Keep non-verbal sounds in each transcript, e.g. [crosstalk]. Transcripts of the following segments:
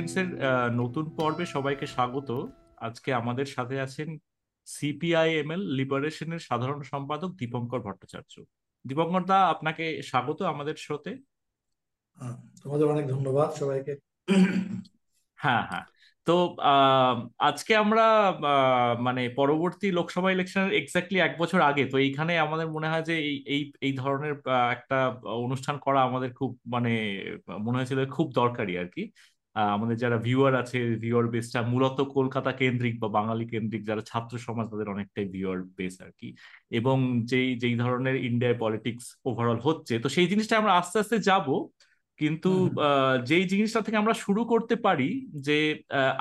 এক্সপিরিয়েন্সের নতুন পর্বে সবাইকে স্বাগত। আজকে আমাদের সাথে আছেন সিপিআইএমএল লিবারেশনের সাধারণ সম্পাদক দীপঙ্কর ভট্টাচার্য। দীপঙ্কর দা আপনাকে স্বাগত আমাদের শোতে। তোমাদের অনেক ধন্যবাদ সবাইকে। হ্যাঁ হ্যাঁ। তো আজকে আমরা মানে পরবর্তী লোকসভা ইলেকশনের এক্স্যাক্টলি এক বছর আগে তো এইখানে আমাদের মনে হয় যে এই এই এই ধরনের একটা অনুষ্ঠান করা আমাদের খুব মানে মনে হয়েছিল খুব দরকারি আর কি। আমাদের যারা ভিউয়ার আছে ভিউয়ার বেসটা মূলত কলকাতা কেন্দ্রিক বা বাঙালি কেন্দ্রিক যারা ছাত্র সমাজ তাদের অনেকটাই ভিউয়ার বেস আর কি। এবং যেই যেই ধরনের ইন্ডিয়ায় পলিটিক্স ওভারঅল হচ্ছে তো সেই জিনিসটা আমরা আস্তে আস্তে যাব। কিন্তু যেই জিনিসটা থেকে আমরা শুরু করতে পারি যে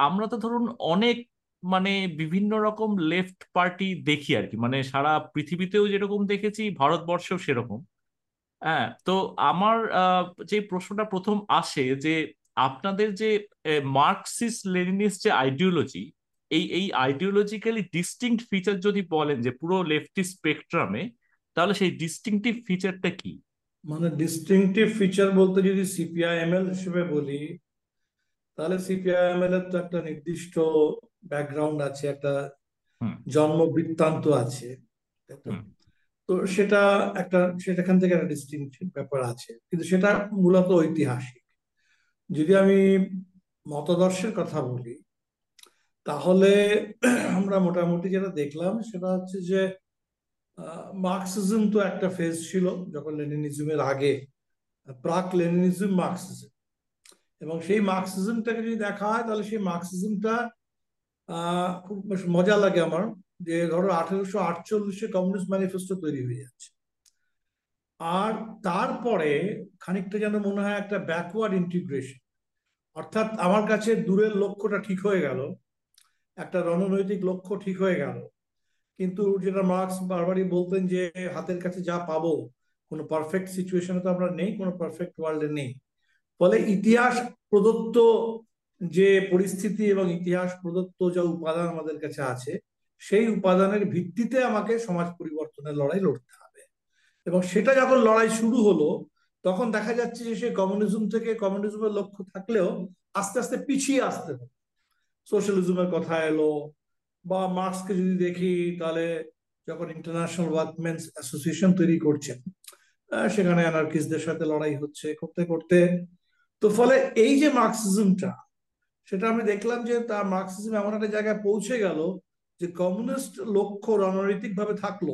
আমরা তো ধরুন অনেক মানে বিভিন্ন রকম লেফট পার্টি দেখি আর কি। মানে সারা পৃথিবীতেও যেরকম দেখেছি ভারতবর্ষেও সেরকম। হ্যাঁ তো আমার যে প্রশ্নটা প্রথম আসে যে আপনাদের যে মার্কসিস্ট লেনিনিস্ট যে আইডিওলজি এই এই আইডিওলজিক্যালি ডিস্টিংক্ট ফিচার যদি বলেন যে পুরো লেফটি স্পেকট্রামে তাহলে সেই ডিস্টিংটিভ ফিচারটা কি? মানে ডিস্টিংটিভ ফিচার বলতে যদি সিপিআইএমএল হিসেবে বলি তাহলে সিপিআইএমএল এর তো একটা নির্দিষ্ট ব্যাকগ্রাউন্ড আছে একটা জন্ম বৃত্তান্ত আছে তো? সেটা একটা সেটাখান থেকে একটা ডিস্টিংটিভ ব্যাপার আছে। কিন্তু সেটা মূলত ঐতিহাসিক। যদি আমি মতদর্শের কথা বলি, তাহলে আমরা মোটামুটি যেটা দেখলাম সেটা হচ্ছে যে মার্কসিজম তো একটা ফেজ ছিল যখন লেনিনিজমের আগে প্রাক লেনিনিজম মার্কসিজম। এবং সেই মার্কসিজমটাকে যদি দেখা হয়, তাহলে সেই মার্কসিজমটা খুব মজা লাগে আমার, যে ধরো আঠেরোশো আটচল্লিশে কমিউনিস্ট ম্যানিফেস্টো তৈরি হয়ে যাচ্ছে। আর তারপরে খানিকটা যেন মনে হয় একটা ব্যাকওয়ার্ড ইন্টিগ্রেশন অর্থাৎ আমার কাছে দূরের লক্ষ্যটা ঠিক হয়ে গেল, একটা রণনৈতিক লক্ষ্য ঠিক হয়ে গেল। কিন্তু যেটা মার্কস বারবারই বলতেন যে হাতের কাছে যা পাবো, কোনো পারফেক্ট সিচুয়েশনে তো আমরা নেই, কোনো পারফেক্ট ওয়ার্ল্ডে নেই। ফলে ইতিহাস প্রদত্ত যে পরিস্থিতি এবং ইতিহাস প্রদত্ত যা উপাদান আমাদের কাছে আছে, সেই উপাদানের ভিত্তিতে আমাকে সমাজ পরিবর্তনের লড়াই লড়তে এবং সেটা যখন লড়াই শুরু হলো, তখন দেখা যাচ্ছে যে সে কমিউনিজম থেকে কমিউনিজমের লক্ষ্য থাকলেও আস্তে আস্তে পিছিয়ে আসতে হবে সোশ্যালিজমের কথা এলো বা মার্কসকে যদি দেখি, তাহলে যখন ইন্টারন্যাশনাল ওয়ার্কমেন্স অ্যাসোসিয়েশন তৈরি করছেন সেখানে অ্যানার্কিস্টদের সাথে লড়াই হচ্ছে করতে করতে। তো ফলে এই যে মার্কসিজমটা সেটা আমি দেখলাম যে তার মার্কসিজম এমন একটা জায়গায় পৌঁছে গেল যে কমিউনিস্ট লক্ষ্য রণনৈতিক ভাবে থাকল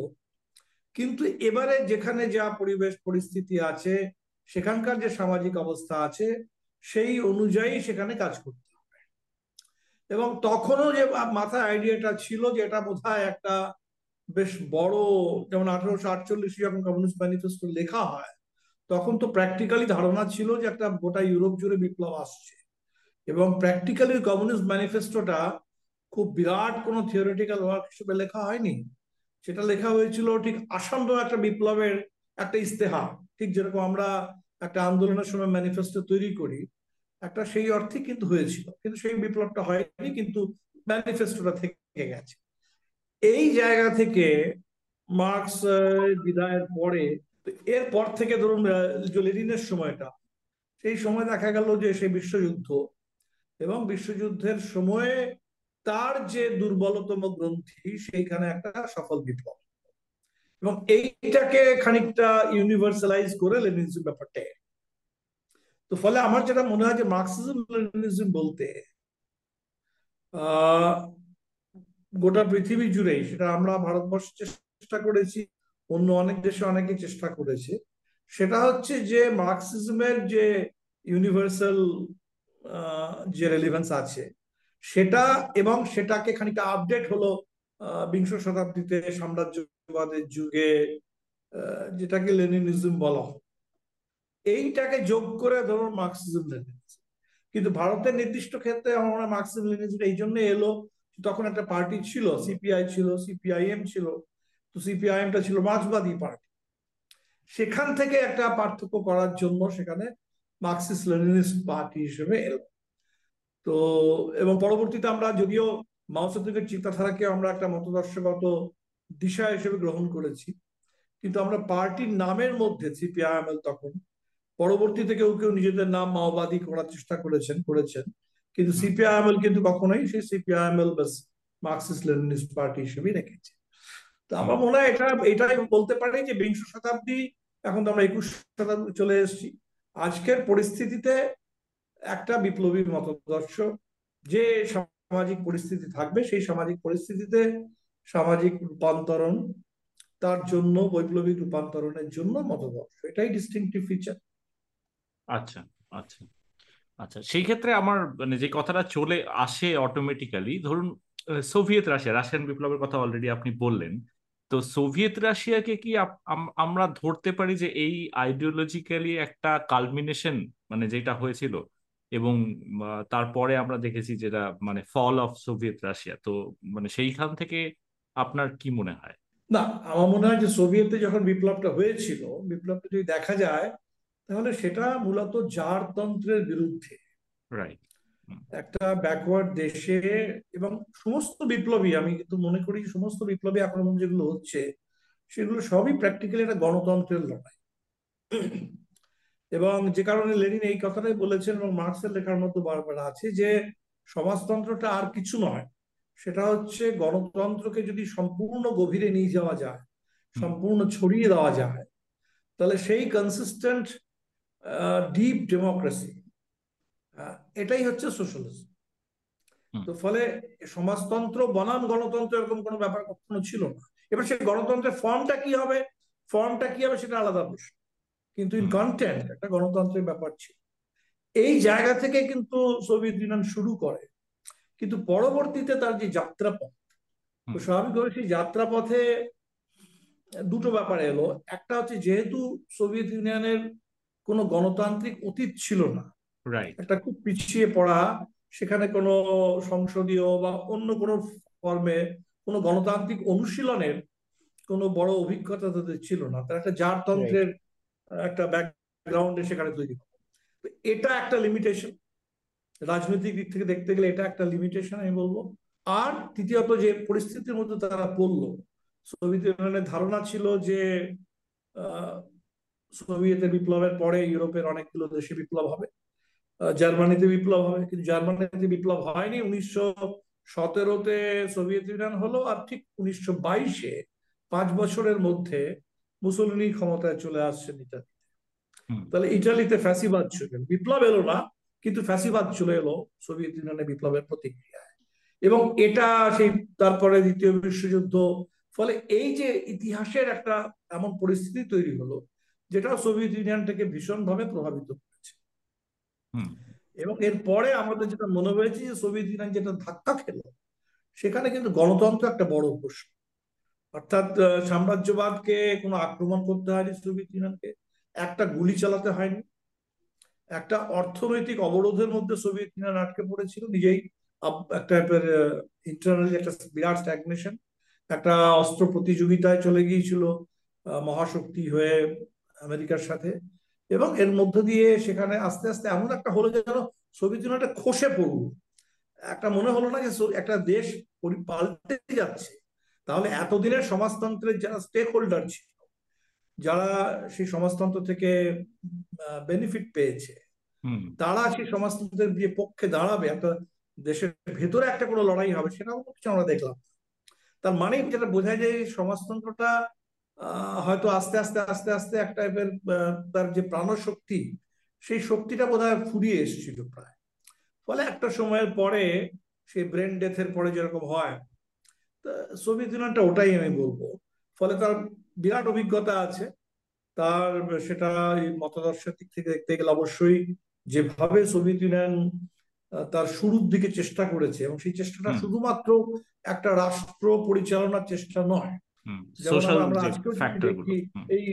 কিন্তু এবারে যেখানে যা পরিবেশ, পরিস্থিতি আছে, সেখানকার যে সামাজিক অবস্থা আছে, সেই অনুযায়ী সেখানে কাজ করতে হবে। এবং তখনও যে মাথায় আইডিয়াটা ছিল যে এটা বোধ একটা বেশ বড়, যেমন আঠারোশো আটচল্লিশে যখন কমিউনিস্ট ম্যানিফেস্টো লেখা হয়, তখন তো প্র্যাকটিক্যালি ধারণা ছিল যে একটা গোটা ইউরোপ জুড়ে বিপ্লব আসছে। এবং প্র্যাকটিক্যালি কমিউনিস্ট ম্যানিফেস্টোটা খুব বিরাট কোনো থিওরিটিক্যাল ওয়ার্ক হিসেবে লেখা হয়নি। সেটা লেখা হয়েছিল ঠিক আসন্ন একটা বিপ্লবের একটা ইস্তেহার ঠিক যেরকম আমরা একটা আন্দোলনের সময় ম্যানিফেস্টো তৈরি করি, একটা সেই অর্থে কিন্তু হয়েছিল। কিন্তু সেই বিপ্লবটা হয়নি, কিন্তু ম্যানিফেস্টোটা থেকে গেছে। এই জায়গা থেকে মার্কস বিদায়ের পরে এরপর থেকে ধরুন লেনিনের সময়টা, সেই সময় দেখা গেল যে সেই বিশ্বযুদ্ধ এবং বিশ্বযুদ্ধের সময়ে তার যে দুর্বলতম গ্রন্থি, সেইখানে একটা সফল বিপ্লব। এবং এইটাকে খানিকটা ইউনিভার্সালাইজ করে লেনিনিজম ব্যাপারটা তো ফলে আমার যেটা মনে হয় যে মার্কসিজম লেনিনিজম বলতে গোটা পৃথিবী জুড়েই, সেটা আমরা ভারতবর্ষে চেষ্টা করেছি, অন্য অনেক দেশে অনেকে চেষ্টা করেছে, সেটা হচ্ছে যে মার্কসিজমের যে ইউনিভার্সাল যে রেলিভেন্স আছে সেটা এবং সেটাকে খানিকটা আপডেট হলো বিংশ শতাব্দীতে সাম্রাজ্যবাদের যুগে যেটাকে লেনিনিজম বলা হয়। এইটাকে যোগ করে ধরুন মার্কসিজম লেনিনিজম। কিন্তু ভারতের নির্দিষ্ট ক্ষেত্রে আমরা মার্কসিজম লেনিনিজম এই জন্য এলো তখন একটা পার্টি ছিল সিপিআই ছিল সিপিআইএম ছিল, তো সিপিআইএমটা ছিল মার্ক্সবাদী পার্টি। সেখান থেকে একটা পার্থক্য করার জন্য সেখানে মার্কসিস্ট লেনিনিস্ট পার্টি হিসেবে এলো। তো এবং পরবর্তীতে আমরা যদিও মাওসেতুকের চিন্তাধারাকে আমরা একটা মতদর্শগত দিশা হিসেবে গ্রহণ করেছি কিন্তু আমরা পার্টির নামের মধ্যে সিপিআইএমএল তখন পরবর্তীতে কেউ কেউ নিজেদের নাম মাওবাদী করার চেষ্টা করেছেন করেছেন কিন্তু সিপিআইএমএল কিন্তু কখনোই সেই সিপিআইএমএল বা মার্কসিস্ট লেনিনিস্ট পার্টি হিসেবেই রেখেছে। তো আমার মনে হয় এটা এটাই বলতে পারি যে বিংশ শতাব্দী এখন তো আমরা একুশ শতাব্দী চলে এসেছি আজকের পরিস্থিতিতে একটা বিপ্লবী মতাদর্শ যে সামাজিক পরিস্থিতি থাকবে, সেই সামাজিক পরিস্থিতিতে সামাজিক রূপান্তরণ, তার জন্য, বৈপ্লবিক রূপান্তরণের জন্য মতাদর্শ। এটাই ডিস্টিংটিভ ফিচার আচ্ছা আচ্ছা আচ্ছা। সেই ক্ষেত্রে আমার মানে যে কথাটা চলে আসে অটোমেটিক্যালি ধরুন সোভিয়েত রাশিয়া, রাশিয়ান বিপ্লবের কথা অলরেডি আপনি বললেন, তো সোভিয়েত রাশিয়াকে কি আমরা ধরতে পারি যে এই আইডিওলজিক্যালি একটা কালমিনেশন মানে যেটা হয়েছিল এবং তারপরে আমরা দেখেছি যেটা মানে ফল অফ সোভিয়েত রাশিয়া তো মানে সেইখান থেকে আপনার কি মনে হয়? না আমার মনে হয় যে সোভিয়েতে যখন বিপ্লবটা হয়েছিল বিপ্লবটা যদি দেখা যায় তাহলে সেটা মূলত জারতন্ত্রের বিরুদ্ধে। রাইট একটা ব্যাকওয়ার্ড দেশে এবং সমস্ত বিপ্লবী আমি কিন্তু মনে করি সমস্ত বিপ্লবী আক্রমণ যেগুলো হচ্ছে সেগুলো সবই প্র্যাকটিক্যালি একটা গণতন্ত্রের লড়াই। এবং যে কারণে লেনিন এই কথাটাই বলেছেন এবং মার্কসের লেখার মধ্যে বারবার আছে যে সমাজতন্ত্রটা আর কিছু নয় সেটা হচ্ছে গণতন্ত্রকে যদি সম্পূর্ণ গভীরে নিয়ে যাওয়া যায় সম্পূর্ণ ছড়িয়ে দেওয়া যায় তাহলে সেই কনসিস্টেন্ট ডিপ ডেমোক্রেসি এটাই হচ্ছে সোশ্যালিজম তো ফলে সমাজতন্ত্র বনাম গণতন্ত্র এরকম কোনো ব্যাপার কখনো ছিল না। এবার সেই গণতন্ত্রের ফর্মটা কি হবে? ফর্মটা কি হবে সেটা আলাদা প্রশ্ন। কিন্তু ইন কন্টেন্ট একটা গণতন্ত্রের ব্যাপার ছিল। এই জায়গা থেকে কিন্তু সোভিয়েত ইউনিয়ন শুরু করে। কিন্তু পরবর্তীতে তার যে যাত্রাপথ তো স্বাভাবিকভাবে সেই যাত্রাপথে দুটো ব্যাপার এলো। একটা হচ্ছে যেহেতু সোভিয়েত ইউনিয়নের কোনো গণতান্ত্রিক অতীত ছিল না একটা খুব পিছিয়ে পড়া সেখানে কোনো সংসদীয় বা অন্য কোনো ফর্মে কোনো গণতান্ত্রিক অনুশীলনের কোনো বড় অভিজ্ঞতা তাদের ছিল না। তার একটা জারতন্ত্রের একটা ব্যাকগ্রাউন্ডে সেখানে তৈরি এটা একটা লিমিটেশন রাজনৈতিক দিক থেকে দেখতে গেলে এটা একটা লিমিটেশন আমি বলব। আর তৃতীয়ত যে পরিস্থিতির মধ্যে তারা পড়ল, সোভিয়েত ইউনিয়নের ধারণা ছিল যে সোভিয়েতের বিপ্লবের পরে ইউরোপের অনেকগুলো দেশে বিপ্লব হবে। জার্মানিতে বিপ্লব হবে। কিন্তু জার্মানিতে বিপ্লব হয়নি। উনিশশো সতেরোতে সোভিয়েত ইউনিয়ন হলো আর ঠিক উনিশশো বাইশে পাঁচ বছরের মধ্যে মুসলিনী ক্ষমতায় চলে আসছেন ইটালিতে। তাহলে ইটালিতে ফ্যাসিবাদ ছিল। বিপ্লব এলো না কিন্তু ফ্যাসিবাদ চলে এলো সোভিয়েত ইউনিয়নের বিপ্লবের প্রতিক্রিয়ায়। এবং এটা সেই তারপরে দ্বিতীয় বিশ্বযুদ্ধ ফলে এই যে ইতিহাসের একটা এমন পরিস্থিতি তৈরি হলো যেটা সোভিয়েত ইউনিয়নটাকে ভীষণভাবে প্রভাবিত করেছে। এবং এরপরে আমাদের যেটা মনে হয়েছে যে সোভিয়েত ইউনিয়ন যেটা ধাক্কা খেলো সেখানে কিন্তু গণতন্ত্র একটা বড় প্রশ্ন। অর্থাৎ সাম্রাজ্যবাদকে কোনো আক্রমণ করতে হয়নি সোভিয়েত ইউনিয়নকে, একটা গুলি চালাতে হয়নি। একটা অর্থনৈতিক অবরোধের মধ্যে সোভিয়েত ইউনিয়ন আটকে পড়েছিল, নিজেই একটা ইন্টারনালি একটা বিরাট স্ট্যাগনেশন একটা অস্ত্র প্রতিযোগিতায় চলে গিয়েছিল মহাশক্তি হয়ে আমেরিকার সাথে। এবং এর মধ্য দিয়ে সেখানে আস্তে আস্তে এমন একটা হলো যেন সোভিয়েত ইউনিয়নটা খসে পড়ল। একটা মনে হলো না যে একটা দেশ পাল্টে যাচ্ছে। তাহলে এতদিনের সমাজতন্ত্রের যারা স্টেক হোল্ডার ছিল যারা সেই সমাজতন্ত্র থেকে বেনিফিট পেয়েছে তারা সেই সমাজতন্ত্রের দিয়ে পক্ষে দাঁড়াবে একটা দেশের ভেতরে একটা কোনো লড়াই হবে সেটাও কিছু আমরা দেখলাম। তার মানে যেটা বোঝায় যে সমাজতন্ত্রটা হয়তো আস্তে আস্তে আস্তে আস্তে এক টাইপের তার যে প্রাণশক্তি সেই শক্তিটা বোধ হয় ফুরিয়ে এসেছিল প্রায়। ফলে একটা সময়ের পরে সেই ব্রেন ডেথের পরে যেরকম হয় সোভিয়েত ইউনিয়নটা ওটাই আমি বলব। ফলে তার বিরাট অভিজ্ঞতা আছে। তার সেটা মতাদর্শের দিক থেকে দেখতে গেলে অবশ্যই যেভাবে সোভিয়েত ইউনিয়ন তার শুরুর দিকে চেষ্টা করেছে এবং সেই চেষ্টাটা শুধুমাত্র একটা রাষ্ট্র পরিচালনার চেষ্টা নয়। এই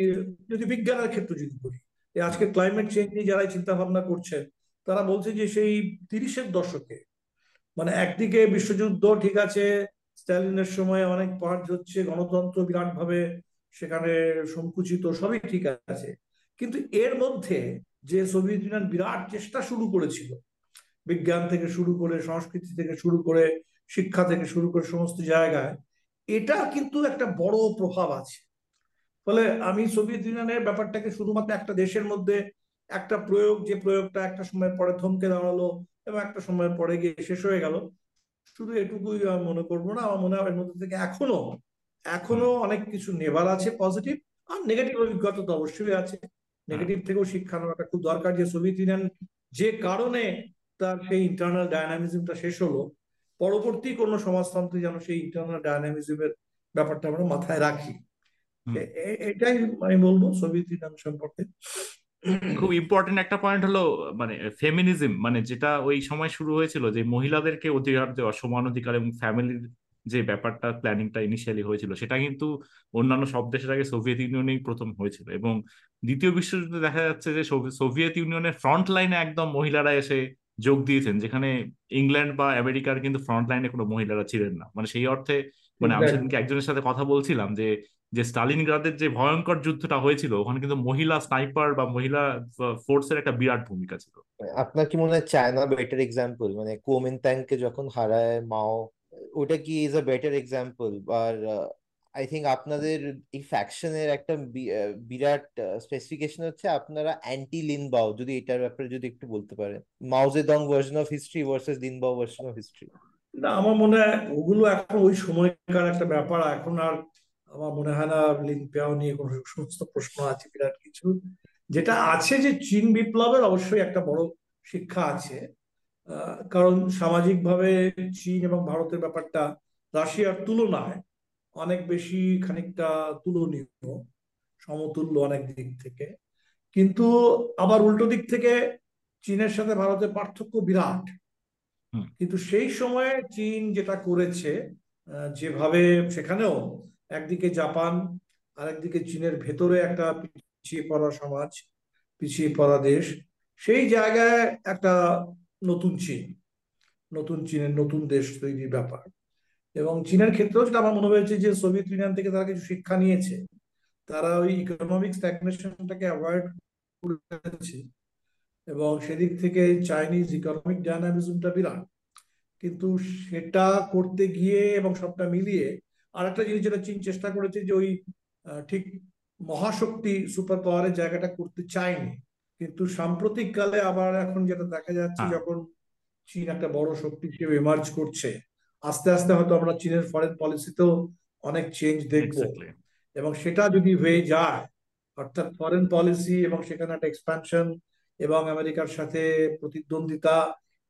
যদি বিজ্ঞানের ক্ষেত্রে যদি বলি আজকে ক্লাইমেট চেঞ্জ নিয়ে যারা চিন্তা ভাবনা করছেন তারা বলছে যে সেই তিরিশের দশকে মানে একদিকে বিশ্বযুদ্ধ ঠিক আছে স্ট্যালিনের সময় অনেক পাঠ হচ্ছে, গণতন্ত্র বিরাট ভাবে সেখানে সংকুচিত, সবই ঠিক আছে। কিন্তু এর মধ্যে যে সোভিয়েত ইউনিয়ন বিরাট চেষ্টা শুরু করেছিল, বিজ্ঞান থেকে শুরু করে, সংস্কৃতি থেকে শুরু করে, শিক্ষা থেকে শুরু করে সমস্ত জায়গায়, এটা কিন্তু একটা বড় প্রভাব আছে। ফলে আমি সোভিয়েত ইউনিয়নের ব্যাপারটাকে শুধুমাত্র একটা দেশের মধ্যে, একটা প্রয়োগ যে প্রয়োগটা একটা সময় পরে থমকে দাঁড়াল এবং একটা সময় পরে গিয়ে শেষ হয়ে গেল শুধু এটুকুই মনে করব না। আমার মনে হয় এর মধ্যে থেকে এখনও এখনও অনেক কিছু নেবার আছে পজিটিভ আর নেগেটিভ অভিজ্ঞতা তো অবশ্যই আছে। নেগেটিভ থেকেও শিক্ষা নেওয়াটা খুব দরকার যে সোভিয়েত ইউনিয়ন যে কারণে তার সেই ইন্টারনাল ডায়নামিজমটা শেষ হলো পরবর্তী কোনো সমাজতন্ত্রে যেন সেই ইন্টারনাল ডায়নামিজমের ব্যাপারটা আমরা মাথায় রাখি। এটাই আমি বলব সোভিয়েত ইউনিয়ন সম্পর্কে। খুব ইম্পর্টেন্ট একটা পয়েন্ট হলো মানে ফেমিনিজম মানে যেটা ওই সময় শুরু হয়েছিল যে মহিলাদেরকে অধিকার দেওয়া সমান অধিকার এবং ফ্যামিলির যে ব্যাপারটা প্ল্যানিংটা ইনিশিয়ালি হয়েছিল সেটা কিন্তু অন্যান্য সব দেশের আগে সোভিয়েত ইউনিয়নেই প্রথম হয়েছিল এবং দ্বিতীয় বিশ্বযুদ্ধে দেখা যাচ্ছে যে সোভিয়েত ইউনিয়নের ফ্রন্ট লাইনে একদম মহিলারা এসে যোগ দিয়েছেন যেখানে ইংল্যান্ড বা আমেরিকার কিন্তু ফ্রন্ট লাইনে কোনো মহিলারা ছিলেন না। মানে সেই অর্থে মানে আমি সেদিনকে একজনের সাথে কথা বলছিলাম যে যে স্টালিনগ্রাদের যে ভয়ঙ্কর যুদ্ধটা হয়েছিল ওখানে কিন্তু মহিলা স্নাইপার বা মহিলা ফোর্সের একটা বিরাট ভূমিকা ছিল। আপনার কি মনে হয় চায়না বেটার এক্সাম্পল মানে কোমিনত্যাংকে যখন হারায় মাও ওটা কি ইজ আ বেটার এক্সাম্পল আর আই থিঙ্ক আপনাদের এই ফ্যাকশনের একটা বিরাট স্পেসিফিকেশন হচ্ছে আপনারা অ্যান্টি লিন লিনবাও যদি এটার ব্যাপারে যদি একটু বলতে পারেন। Mao Zedong version of history versus Lin Biao version of history না আমার মনে হয় ওগুলো এখন ওই সময়কার একটা ব্যাপার এখন আর আমার মনে হয় না লিনপিয়াও নিয়ে কোনো সমস্ত প্রশ্ন আছে বিরাট কিছু। যেটা আছে যে চীন বিপ্লবের অবশ্যই একটা বড় শিক্ষা আছে। কারণ সামাজিকভাবে চীন এবং ভারতের ব্যাপারটা রাশিয়ার তুলনায় অনেক বেশি খানিকটা তুলনীয় সমতুল্য অনেক দিক থেকে। কিন্তু আবার উল্টো দিক থেকে চীনের সাথে ভারতের পার্থক্য বিরাট। কিন্তু সেই সময়ে চীন যেটা করেছে যেভাবে সেখানেও একদিকে জাপান, আরেকদিকে চীনের ভেতরে একটা পিছিয়ে পড়া সমাজ, পিছিয়ে পড়া দেশ। সেই জায়গায় একটা নতুন চীন, নতুন চীনের নতুন দেশ তৈরির ব্যাপার। এবং চীনের ক্ষেত্রেও যেটা আমার মনে হয়েছে যে সোভিয়েত ইউনিয়ন থেকে তারা কিছু শিক্ষা নিয়েছে। তারা ওই ইকোনমিক স্ট্যাগনেশনটাকে অ্যাভয়েড করেছে। এবং সেদিক থেকে চাইনিজ ইকোনমিক ডায়নামিজমটা বিরাট। কিন্তু সেটা করতে গিয়ে এবং সবটা মিলিয়ে আর একটা জিনিস যেটা চীন চেষ্টা করেছে যে ওই ঠিক মহাশক্তি সুপার পাওয়ারের জায়গাটা করতে চায়নি। কিন্তু সাম্প্রতিক কালে আবার এখন যেটা দেখা যাচ্ছে হ্যাঁ। যখন চীন একটা বড় শক্তি হিসেবে এমার্জ করছে আস্তে আস্তে হয়তো আমরা চীনের ফরেন পলিসিতেও অনেক চেঞ্জ দেখব। এবং সেটা যদি হয়ে যায় অর্থাৎ ফরেন পলিসি এবং সেখানে একটা এক্সপ্যানশন এবং আমেরিকার সাথে প্রতিদ্বন্দ্বিতা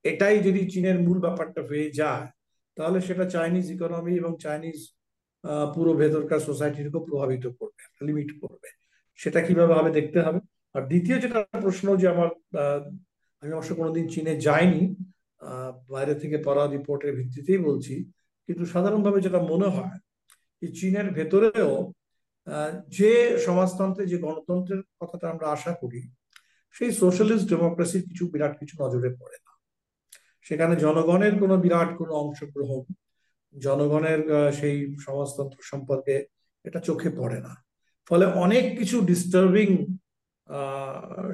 এটাই যদি চীনের মূল ব্যাপারটা হয়ে যায় তাহলে সেটা চাইনিজ ইকোনমি এবং চাইনিজ পুরো ভেতরকার সোসাইটিকে প্রভাবিত করবে লিমিট করবে। সেটা কীভাবে হবে দেখতে হবে। আর দ্বিতীয় যেটা প্রশ্ন যে আমার আমি অবশ্য কোনোদিন চীনে যাইনি বাইরে থেকে পড়া রিপোর্টের ভিত্তিতেই বলছি, কিন্তু সাধারণভাবে যেটা মনে হয় যে চীনের ভেতরেও যে সমাজতন্ত্রে, যে গণতন্ত্রের কথাটা আমরা আশা করি, সেই সোশ্যালিস্ট ডেমোক্রেসির কিছু বিরাট কিছু নজরে পড়ে না। সেখানে জনগণের কোনো বিরাট কোনো অংশগ্রহণ জনগণের সেই সমাজতন্ত্র সম্পর্কে এটা চোখে পড়ে না। ফলে অনেক কিছু ডিস্টার্বিং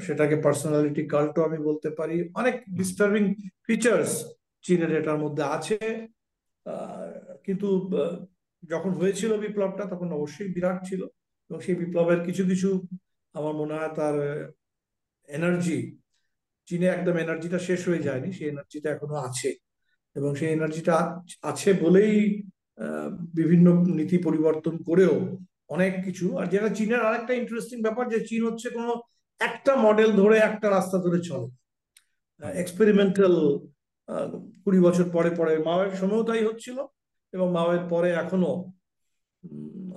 সেটাকে পার্সোনালিটি কাল্টও আমি বলতে পারি। অনেক ডিস্টার্বিং ফিচার্স চীনের এটার মধ্যে আছে। কিন্তু যখন হয়েছিল বিপ্লবটা তখন অবশ্যই বিরাট ছিল। এবং সেই বিপ্লবের কিছু কিছু আমার মনে হয় তার এনার্জি চীনে একদম এনার্জিটা শেষ হয়ে যায়নি। সেই এনার্জিটা এখনও আছে। এবং সেই এনার্জিটা আছে বলেই বিভিন্ন নীতি পরিবর্তন করেও অনেক কিছু। আর যেটা চীনের আরেকটা ইন্টারেস্টিং ব্যাপার যে চীন হচ্ছে কোনো একটা মডেল ধরে একটা রাস্তা ধরে চলে। এক্সপেরিমেন্টাল কুড়ি বছর পরে পরে মাওয়ের সময়ও তাই হচ্ছিল এবং মাওয়ের পরে এখনও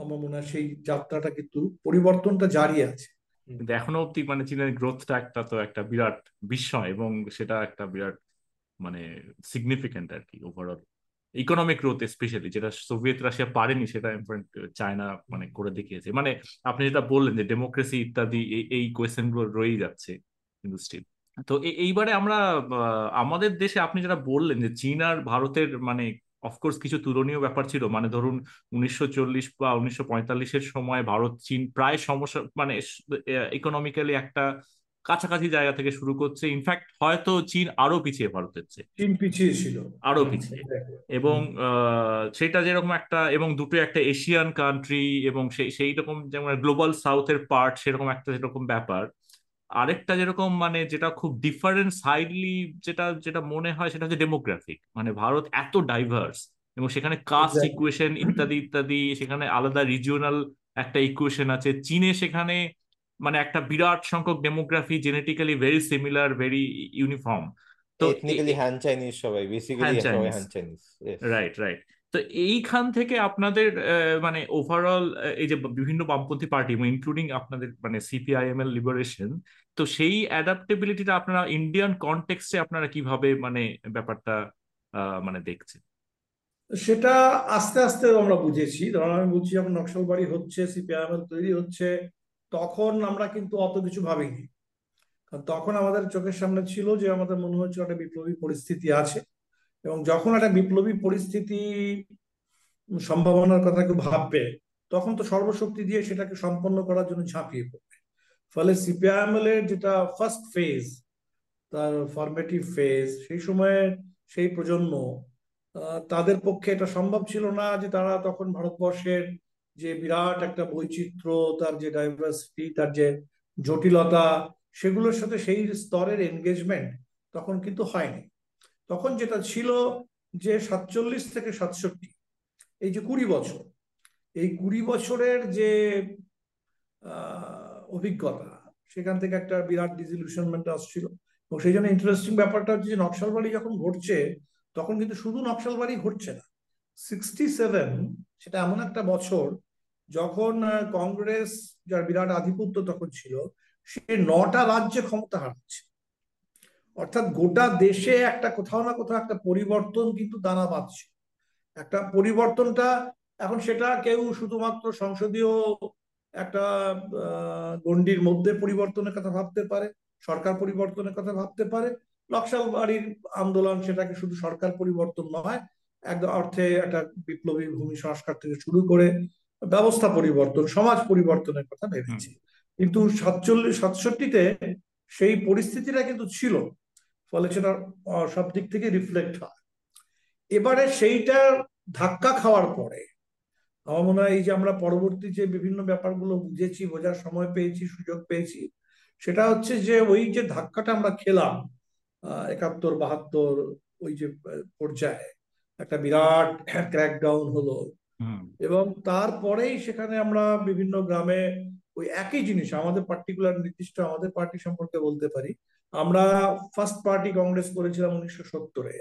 আমার মনে হয় সেই যাত্রাটা কিন্তু, পরিবর্তনটা জারি আছে। কিন্তু এখনও অব্দি মানে চীনের গ্রোথটা একটা তো একটা বিরাট বিস্ময় এবং সেটা একটা বিরাট মানে সিগনিফিকেন্ট আর কি ওভারঅল ইকোনমিক গ্রোথ স্পেশালি যেটা সোভিয়েত রাশিয়া পারেনি, সেটা চায়না মানে করে দেখিয়েছে। মানে আপনি যেটা বললেন যে ডেমোক্রেসি ইত্যাদি, এই কোয়েশ্চেনগুলো রয়েই যাচ্ছে কিন্তু স্টিল তো এইবারে আমরা আমাদের দেশে আপনি যেটা বললেন যে চীন আর ভারতের মানে অফকোর্স কিছু তুলনীয় ব্যাপার ছিল। মানে ধরুন উনিশশো চল্লিশ বা উনিশশো পঁয়তাল্লিশের সময় ভারত চীন প্রায় সমস্যা মানে ইকোনমিক্যালি একটা কাছাকাছি জায়গা থেকে শুরু করছে। ইনফ্যাক্ট হয়তো চীন আরও পিছিয়ে ভারতের চেয়ে। চীন পিছিয়ে ছিল। আরও পিছিয়ে। এবং সেটা যেরকম একটা এবং দুটো একটা এশিয়ান কান্ট্রি এবং সেই সেই রকম যেমন গ্লোবাল সাউথের পার্ট সেরকম একটা সেরকম ব্যাপার। আরেকটা যেরকম মানে যেটা খুব ডিফারেন্ট সাইডলি যেটা যেটা মনে হয় সেটা হচ্ছে ডেমোগ্রাফিক মানে ভারত এত ডাইভার্স এবং সেখানে কাস্ট ইকুয়েশন ইত্যাদি ইত্যাদি সেখানে আলাদা রিজিওনাল একটা ইকুয়েশন আছে। চীনে সেখানে মানে একটা বিরাট সংখ্যক demography genetically very similar very uniform তো এথনিক্যালি হ্যান চাইনিজ সবাই বেসিক্যালি সবাই হ্যান চাইনিজ রাইট রাইট তো এইখান থেকে আপনাদের আহ, মানে ওভারঅল এই যে বিভিন্ন বামপন্থী পার্টি ইনক্লুডিং আপনাদের মানে সিপিআইএমএল লিবারেশন তো সেই অ্যাডাপ্টেবিলিটিটা আপনারা ইন্ডিয়ান কনটেক্সটে আপনারা কীভাবে মানে ব্যাপারটা আহ, মানে দেখছেন? সেটা আস্তে আস্তে আমরা বুঝেছি। ধরুন আমি বুঝছি যখন নকশালবাড়ি হচ্ছে সিপিআইএমএল তৈরি হচ্ছে তখন আমরা কিন্তু অত কিছু ভাবিনি। কারণ তখন আমাদের চোখের সামনে ছিল যে আমাদের মনে হচ্ছে একটা বিপ্লবী পরিস্থিতি আছে এবং যখন একটা বিপ্লবী পরিস্থিতি সম্ভাবনার কথা কেউ ভাববে, তখন তো সর্বশক্তি দিয়ে সেটাকে সম্পন্ন করার জন্য ঝাঁপিয়ে পড়বে। ফলে সিপিআইএমএল এর যেটা ফার্স্ট ফেজ তার ফরমেটিভ ফেজ সেই সময়ে সেই প্রজন্ম তাদের পক্ষে এটা সম্ভব ছিল না যে তারা তখন ভারতবর্ষের যে বিরাট একটা বৈচিত্র্য, তার যে ডাইভার্সিটি তার যে জটিলতা, সেগুলোর সাথে সেই স্তরের এনগেজমেন্ট তখন কিন্তু হয়নি। তখন যেটা ছিল যে সাতচল্লিশ থেকে সাতষট্টি, এই যে কুড়ি বছর, এই কুড়ি বছরের যে অভিজ্ঞতা, সেখান থেকে একটা বিরাট ডিসিলিউশনমেন্ট আসছিল। এবং সেই জন্য ইন্টারেস্টিং ব্যাপারটা হচ্ছে যে নকশালবাড়ি যখন ঘটছে, তখন কিন্তু শুধু নকশালবাড়ি ঘটছে না সিক্সটি সেভেন সেটা এমন একটা বছর যখন কংগ্রেস যার বিরাট আধিপত্য তখন ছিল, সে নটা রাজ্যে ক্ষমতা হারাচ্ছে। অর্থাৎ গোটা দেশে একটা কোথাও না কোথাও একটা পরিবর্তন কিন্তু দানা বাঁধছে। একটা পরিবর্তনটা এখন সেটা কেউ শুধুমাত্র সংসদীয় একটা গণ্ডির মধ্যে পরিবর্তনের কথা ভাবতে পারে, সরকার পরিবর্তনের কথা ভাবতে পারে নকশাল বাড়ির আন্দোলন সেটাকে শুধু সরকার পরিবর্তন নয় এক অর্থে একটা বিপ্লবী ভূমি সংস্কার থেকে শুরু করে ব্যবস্থা পরিবর্তন সমাজ পরিবর্তনের কথা ভেবেছি। কিন্তু সাতচল্লিশ সাতষট্টিতে সেই পরিস্থিতিটা কিন্তু ছিল ফলে সেটা সব দিক থেকে রিফ্লেক্ট হয়। এবারে সেইটা ধাক্কা খাওয়ার পরে আমার মনে হয় এই যে আমরা পরবর্তী যে বিভিন্ন ব্যাপারগুলো বুঝেছি বোঝার সময় পেয়েছি সুযোগ পেয়েছি সেটা হচ্ছে যে ওই যে ধাক্কাটা আমরা খেলাম আহ, একাত্তর বাহাত্তর ওই যে পর্যায়ে একটা বিরাট ক্র্যাকডাউন হলো। এবং তারপরেই সেখানে আমরা বিভিন্ন গ্রামে ওই একই জিনিস আমাদের পার্টিকুলার নির্দিষ্ট আমাদের পার্টি সম্পর্কে বলতে পারি। আমরা ফার্স্ট পার্টি কংগ্রেস করেছিলাম উনিশশো সত্তরে।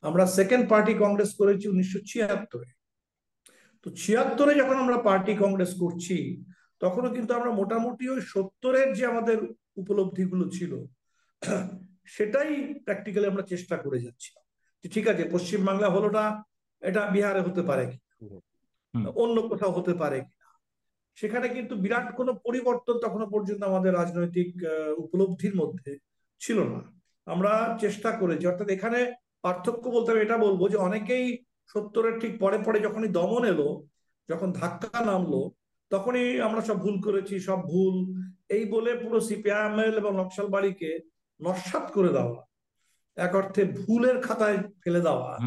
আমরা সেকেন্ড পার্টি কংগ্রেস করেছি উনিশশো ছিয়াত্তরে। তো ছিয়াত্তরে যখন আমরা পার্টি কংগ্রেস করছি তখনও কিন্তু আমরা মোটামুটি ওই সত্তরের যে আমাদের উপলব্ধিগুলো ছিল সেটাই প্র্যাকটিক্যালি আমরা চেষ্টা করে যাচ্ছি যে ঠিক আছে পশ্চিমবাংলা হলো না এটা বিহারে হতে পারে অন্য কোথাও হতে পারে সেখানে কিন্তু বিরাট কোনো পরিবর্তন তখনো পর্যন্ত আমাদের রাজনৈতিক উপলব্ধির মধ্যে ছিল না। আমরা চেষ্টা করেছি অর্থাৎ এখানে পার্থক্য বলতে আমি এটা বলব যে অনেকেই সত্তরের ঠিক পরে পরে যখনই দমন এলো যখন ধাক্কা নামলো তখনই আমরা সব ভুল করেছি সব ভুল এই বলে পুরো সিপিআইএমএল এবং নকশালবাড়িকে নস্বাত করে দেওয়া। এক অর্থে ভুলের খাতায় ফেলে দেওয়া।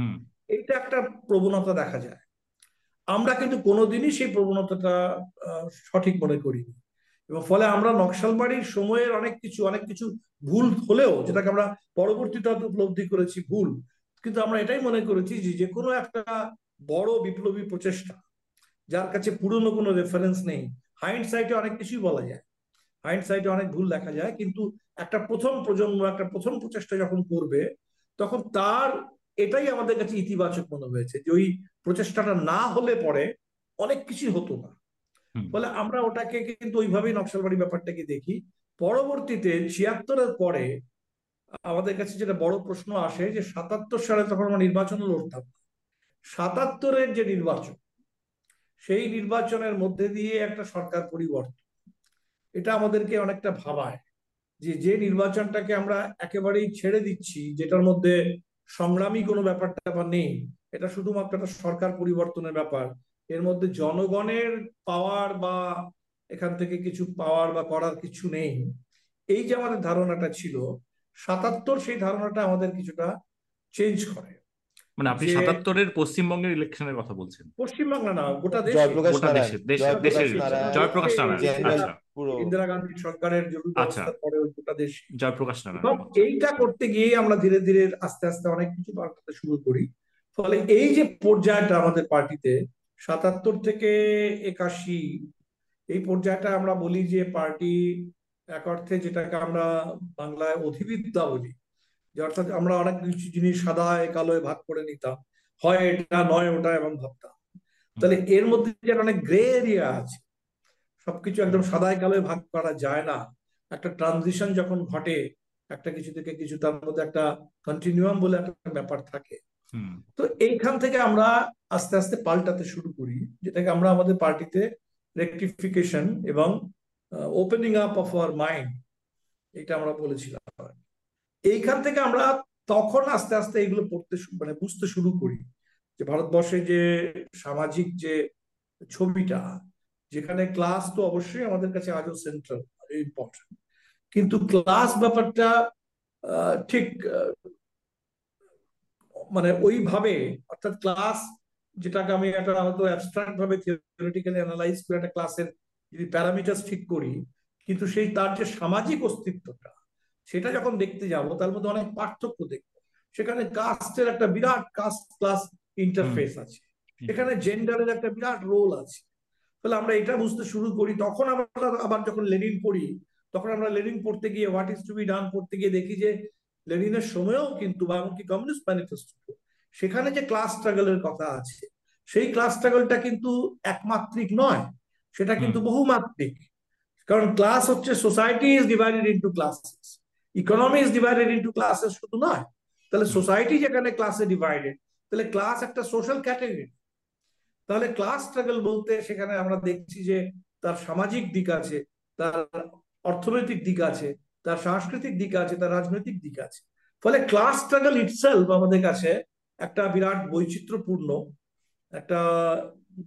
এটা একটা প্রবণতা দেখা যায়। আমরা কিন্তু কোনোদিনই সেই প্রবণতাটা সঠিক মনে করিনি। এবং ফলে আমরা নকশালবাড়ির সময়ের অনেক কিছু অনেক কিছু ভুল হলেও যেটাকে আমরা পরবর্তীতে উপলব্ধি করেছি ভুল কিন্তু আমরা এটাই মনে করেছি যে যে কোনো একটা বড় বিপ্লবী প্রচেষ্টা যার কাছে পুরনো কোনো রেফারেন্স নেই। হাইন্ড সাইটে অনেক কিছুই বলা যায়। হাইন্ড সাইটে অনেক ভুল দেখা যায় কিন্তু একটা প্রথম প্রজন্ম একটা প্রথম প্রচেষ্টা যখন করবে তখন তার এটাই আমাদের কাছে ইতিবাচক মনে হয়েছে যে ওই প্রচেষ্টাটা না হলে পরে অনেক কিছুই হতো না। ফলে আমরা ওটাকে কিন্তু ওইভাবেই নকশালবাড়ি ব্যাপারটাকে দেখি পরবর্তীতে ছিয়াত্তরের পরে আমাদের কাছে যেটা বড় প্রশ্ন আসে যে সাতাত্তর সালে তখন আমরা নির্বাচন লড়তাম। সাতাত্তরের যে নির্বাচন সেই নির্বাচনের মধ্যে দিয়ে একটা সরকার পরিবর্তন এটা আমাদেরকে অনেকটা ভাবায় যে যে নির্বাচনটাকে আমরা একেবারেই ছেড়ে দিচ্ছি যেটার মধ্যে সংগ্রামী কোনো ব্যাপারটা বা নেই এটা শুধুমাত্র একটা সরকার পরিবর্তনের ব্যাপার। এর মধ্যে জনগণের পাওয়ার বা এখান থেকে কিছু পাওয়ার বা করার কিছু নেই। এই যে আমাদের ধারণাটা ছিল সাতাত্তর সেই ধারণাটা আমাদের কিছুটা চেঞ্জ করে। মানে আপনি সাতাত্তরের পশ্চিমবঙ্গের ইলেকশনের কথা বলছেন। পশ্চিমবাংলা না গোটা দেশ। জয়প্রকাশ গোটা দেশের জয়প্রকাশ দেশের নারায়ণ। জয়প্রকাশ নারায়ণ জেনারেল পুরো ইন্দিরা গান্ধী সরকারের জরুরি আচ্ছা। পরে গোটা দেশ জয়প্রকাশ এইটা করতে গিয়ে আমরা ধীরে ধীরে আস্তে আস্তে অনেক কিছু পাল্টাতে শুরু করি। ফলে এই যে পর্যায়টা আমাদের পার্টিতে সাতাত্তর থেকে একাশি এই পর্যায়টা আমরা বলি যে পার্টি এক অর্থে যেটাকে আমরা বাংলায় অধিবিদ্যা বলি। যে অর্থাৎ আমরা অনেক কিছু জিনিস সাদায় কালোয় ভাগ করে নিতাম। হয় এটা নয় ওটা এবং ভাবতাম। তাহলে এর মধ্যে যে অনেক গ্রে এরিয়া আছে সবকিছু একদম সাদায় কালোয় ভাগ করা যায় না। একটা ট্রানজিশন যখন ঘটে একটা কিছু থেকে কিছু তার মধ্যে একটা কন্টিনিউয়াম বলে একটা ব্যাপার থাকে। তো এইখান থেকে আমরা আস্তে আস্তে পাল্টাতে শুরু করি যেটাকে আমরা আমাদের পার্টিতে রেকটিফিকেশন এবং opening up of our mind এটা আমরা বলেছিলাম। এইখান থেকে আমরা তখন আস্তে আস্তে এগুলো পড়তে মানে বুঝতে শুরু করি যে ভারতবর্ষে যে সামাজিক যে ছবিটা যেখানে ক্লাস তো অবশ্যই আমাদের কাছে আজও সেন্ট্রাল ইম্পর্টেন্ট কিন্তু ক্লাস ব্যাপারটা ঠিক মানে ওইভাবে অর্থাৎ ক্লাস যেটাকে আমি একটা হয়তো অ্যাবস্ট্রাক্ট ভাবে থিওরিটিক্যালি অ্যানালাইজ করে একটা ক্লাসের যদি প্যারামিটার ঠিক করি কিন্তু সেই তার যে সামাজিক অস্তিত্বটা সেটা যখন দেখতে যাব তার মধ্যে অনেক পার্থক্য দেখব। সেখানে কাস্টের একটা বিরাট কাস্ট ক্লাস ইন্টারফেস আছে। এখানে জেন্ডারের একটা বিরাট রোল আছে। তাহলে আমরা এটা বুঝতে শুরু করি। তখন আমরা আবার যখন লেনিন পড়ি তখন আমরা লেনিন পড়তে গিয়ে what is to be done পড়তে গিয়ে দেখি যে লেনিনের সময়ও কিন্তু বা এমনকি কমিউনিস্ট ম্যানিফেস্টো সেখানে যে ক্লাস স্ট্রাগলের কথা আছে সেই ক্লাস স্ট্রাগলটা কিন্তু একমাত্রিক নয় সেটা কিন্তু বহুমাত্রিক। কারণ ক্লাস হচ্ছে society is divided into classes economy is divided into classes শুধু নয় তাহলে সোসাইটি যেখানে ক্লাসে ডিভাইডেড তাহলে ক্লাস একটা সোশ্যাল ক্যাটাগরি তাহলে ক্লাস স্ট্রাগল বলতে সেখানে আমরা দেখছি যে তার সামাজিক দিক আছে, তার অর্থনৈতিক দিক আছে, তার সাংস্কৃতিক দিক আছে, তার রাজনৈতিক দিক আছে। ফলে ক্লাস স্ট্রাগল ইটসেলফ আমাদের কাছে একটা বিরাট বৈচিত্র্যপূর্ণ, একটা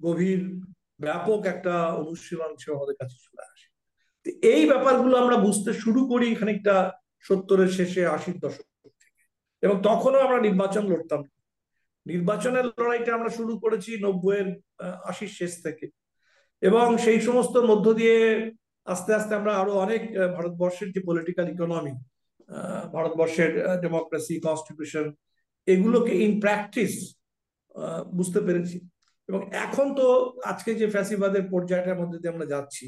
গভীর, ব্যাপক একটা অনুশীলন হিসেবে আমাদের কাছে চলে আসে। এই ব্যাপারগুলো আমরা বুঝতে শুরু করি খানিকটা সত্তরের শেষে আশির দশক থেকে। এবং তখনও আমরা নির্বাচন লড়তাম। নির্বাচনের লড়াইটা আমরা শুরু করেছি নব্বইয়ের আশির শেষ থেকে। এবং সেই সমস্ত মধ্য দিয়ে আস্তে আস্তে আমরা আরও অনেক ভারতবর্ষের যে পলিটিক্যাল ইকোনমি ভারতবর্ষের ডেমোক্রেসি কনস্টিটিউশন এগুলোকে ইন প্র্যাকটিস বুঝতে পেরেছি। এবং এখন তো আজকে যে ফ্যাসিবাদের পর্যায়টার মধ্যে দিয়ে আমরা যাচ্ছি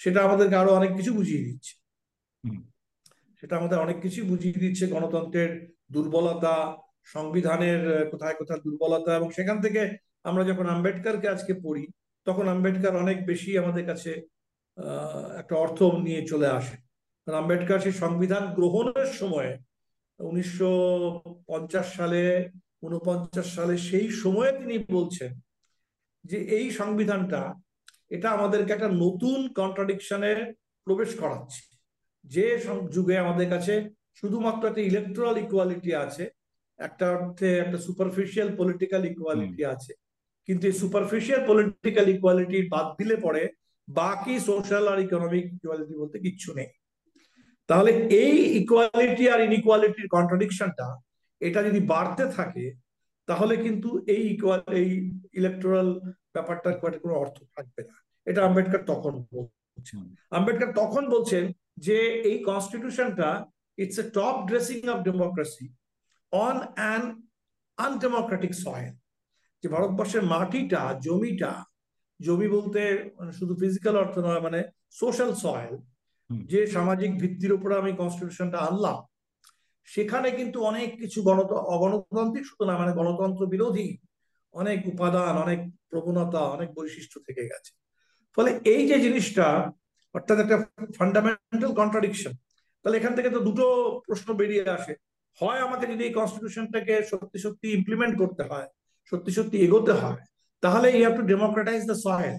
সেটা আমাদেরকে আরও অনেক কিছু বুঝিয়ে দিচ্ছে। সেটা আমাদের অনেক কিছু বুঝিয়ে দিচ্ছে গণতন্ত্রের দুর্বলতা সংবিধানের কোথায় কোথায় দুর্বলতা এবং সেখান থেকে আমরা যখন আম্বেদকারকে আজকে পড়ি, তখন আম্বেদকার অনেক বেশি আমাদের কাছে একটা অর্থ নিয়ে চলে আসে। কারণ আম্বেদকার সেই সংবিধান গ্রহণের সময় উনিশশো পঞ্চাশ সালে উনপঞ্চাশ সালে সেই সময়ে তিনি বলছেন যে এই সংবিধানটা, এটা আমাদেরকে একটা নতুন কন্ট্রাডিকশনে প্রবেশ করাচ্ছে। যে যুগে আমাদের কাছে শুধুমাত্র একটা ইলেকট্রাল ইকুয়ালিটি আছে একটা অর্থে একটা সুপারফিশিয়াল পলিটিক্যাল ইকুয়ালিটি আছে। কিন্তু এই সুপারফিশিয়াল পলিটিক্যাল ইকুয়ালিটি বাদ দিলে পরে বাকি সোশ্যাল আর ইকোনমিক ইকুয়ালিটি বলতে কিচ্ছু নেই। তাহলে এই ইকুয়ালিটি আর ইনইকুয়ালিটির কন্ট্রাডিকশনটা এটা যদি বাড়তে থাকে তাহলে কিন্তু এই ইকুয়াল এই ইলেকটোরাল ব্যাপারটার কোনো অর্থ থাকবে না। এটা আম্বেদকর তখন বলছেন। আম্বেদকর তখন বলছেন যে এই কনস্টিটিউশনটা it's a top dressing of democracy on an undemocratic soil যে ভারতবর্ষের মাটিটা জমিটা জমি বলতে মানে শুধু ফিজিক্যাল অর্থ নয় মানে সোশ্যাল সয়েল যে সামাজিক ভিত্তির উপরে আমি কনস্টিটিউশনটা আনলাম সেখানে কিন্তু অনেক কিছু গণত অগণতান্ত্রিক শুধু না মানে গণতন্ত্র বিরোধী অনেক উপাদান অনেক প্রবণতা অনেক বৈশিষ্ট্য থেকে গেছে। ফলে এই যে জিনিসটা অর্থাৎ একটা ফান্ডামেন্টাল কন্ট্রাডিকশন তাহলে এখান থেকে তো দুটো প্রশ্ন বেরিয়ে আসে। হয় আমাকে যদি এই কনস্টিটিউশনটাকে সত্যি সত্যি ইমপ্লিমেন্ট করতে হয় সত্যি সত্যি এগোতে হয় তাহলে you have to democratise the soil.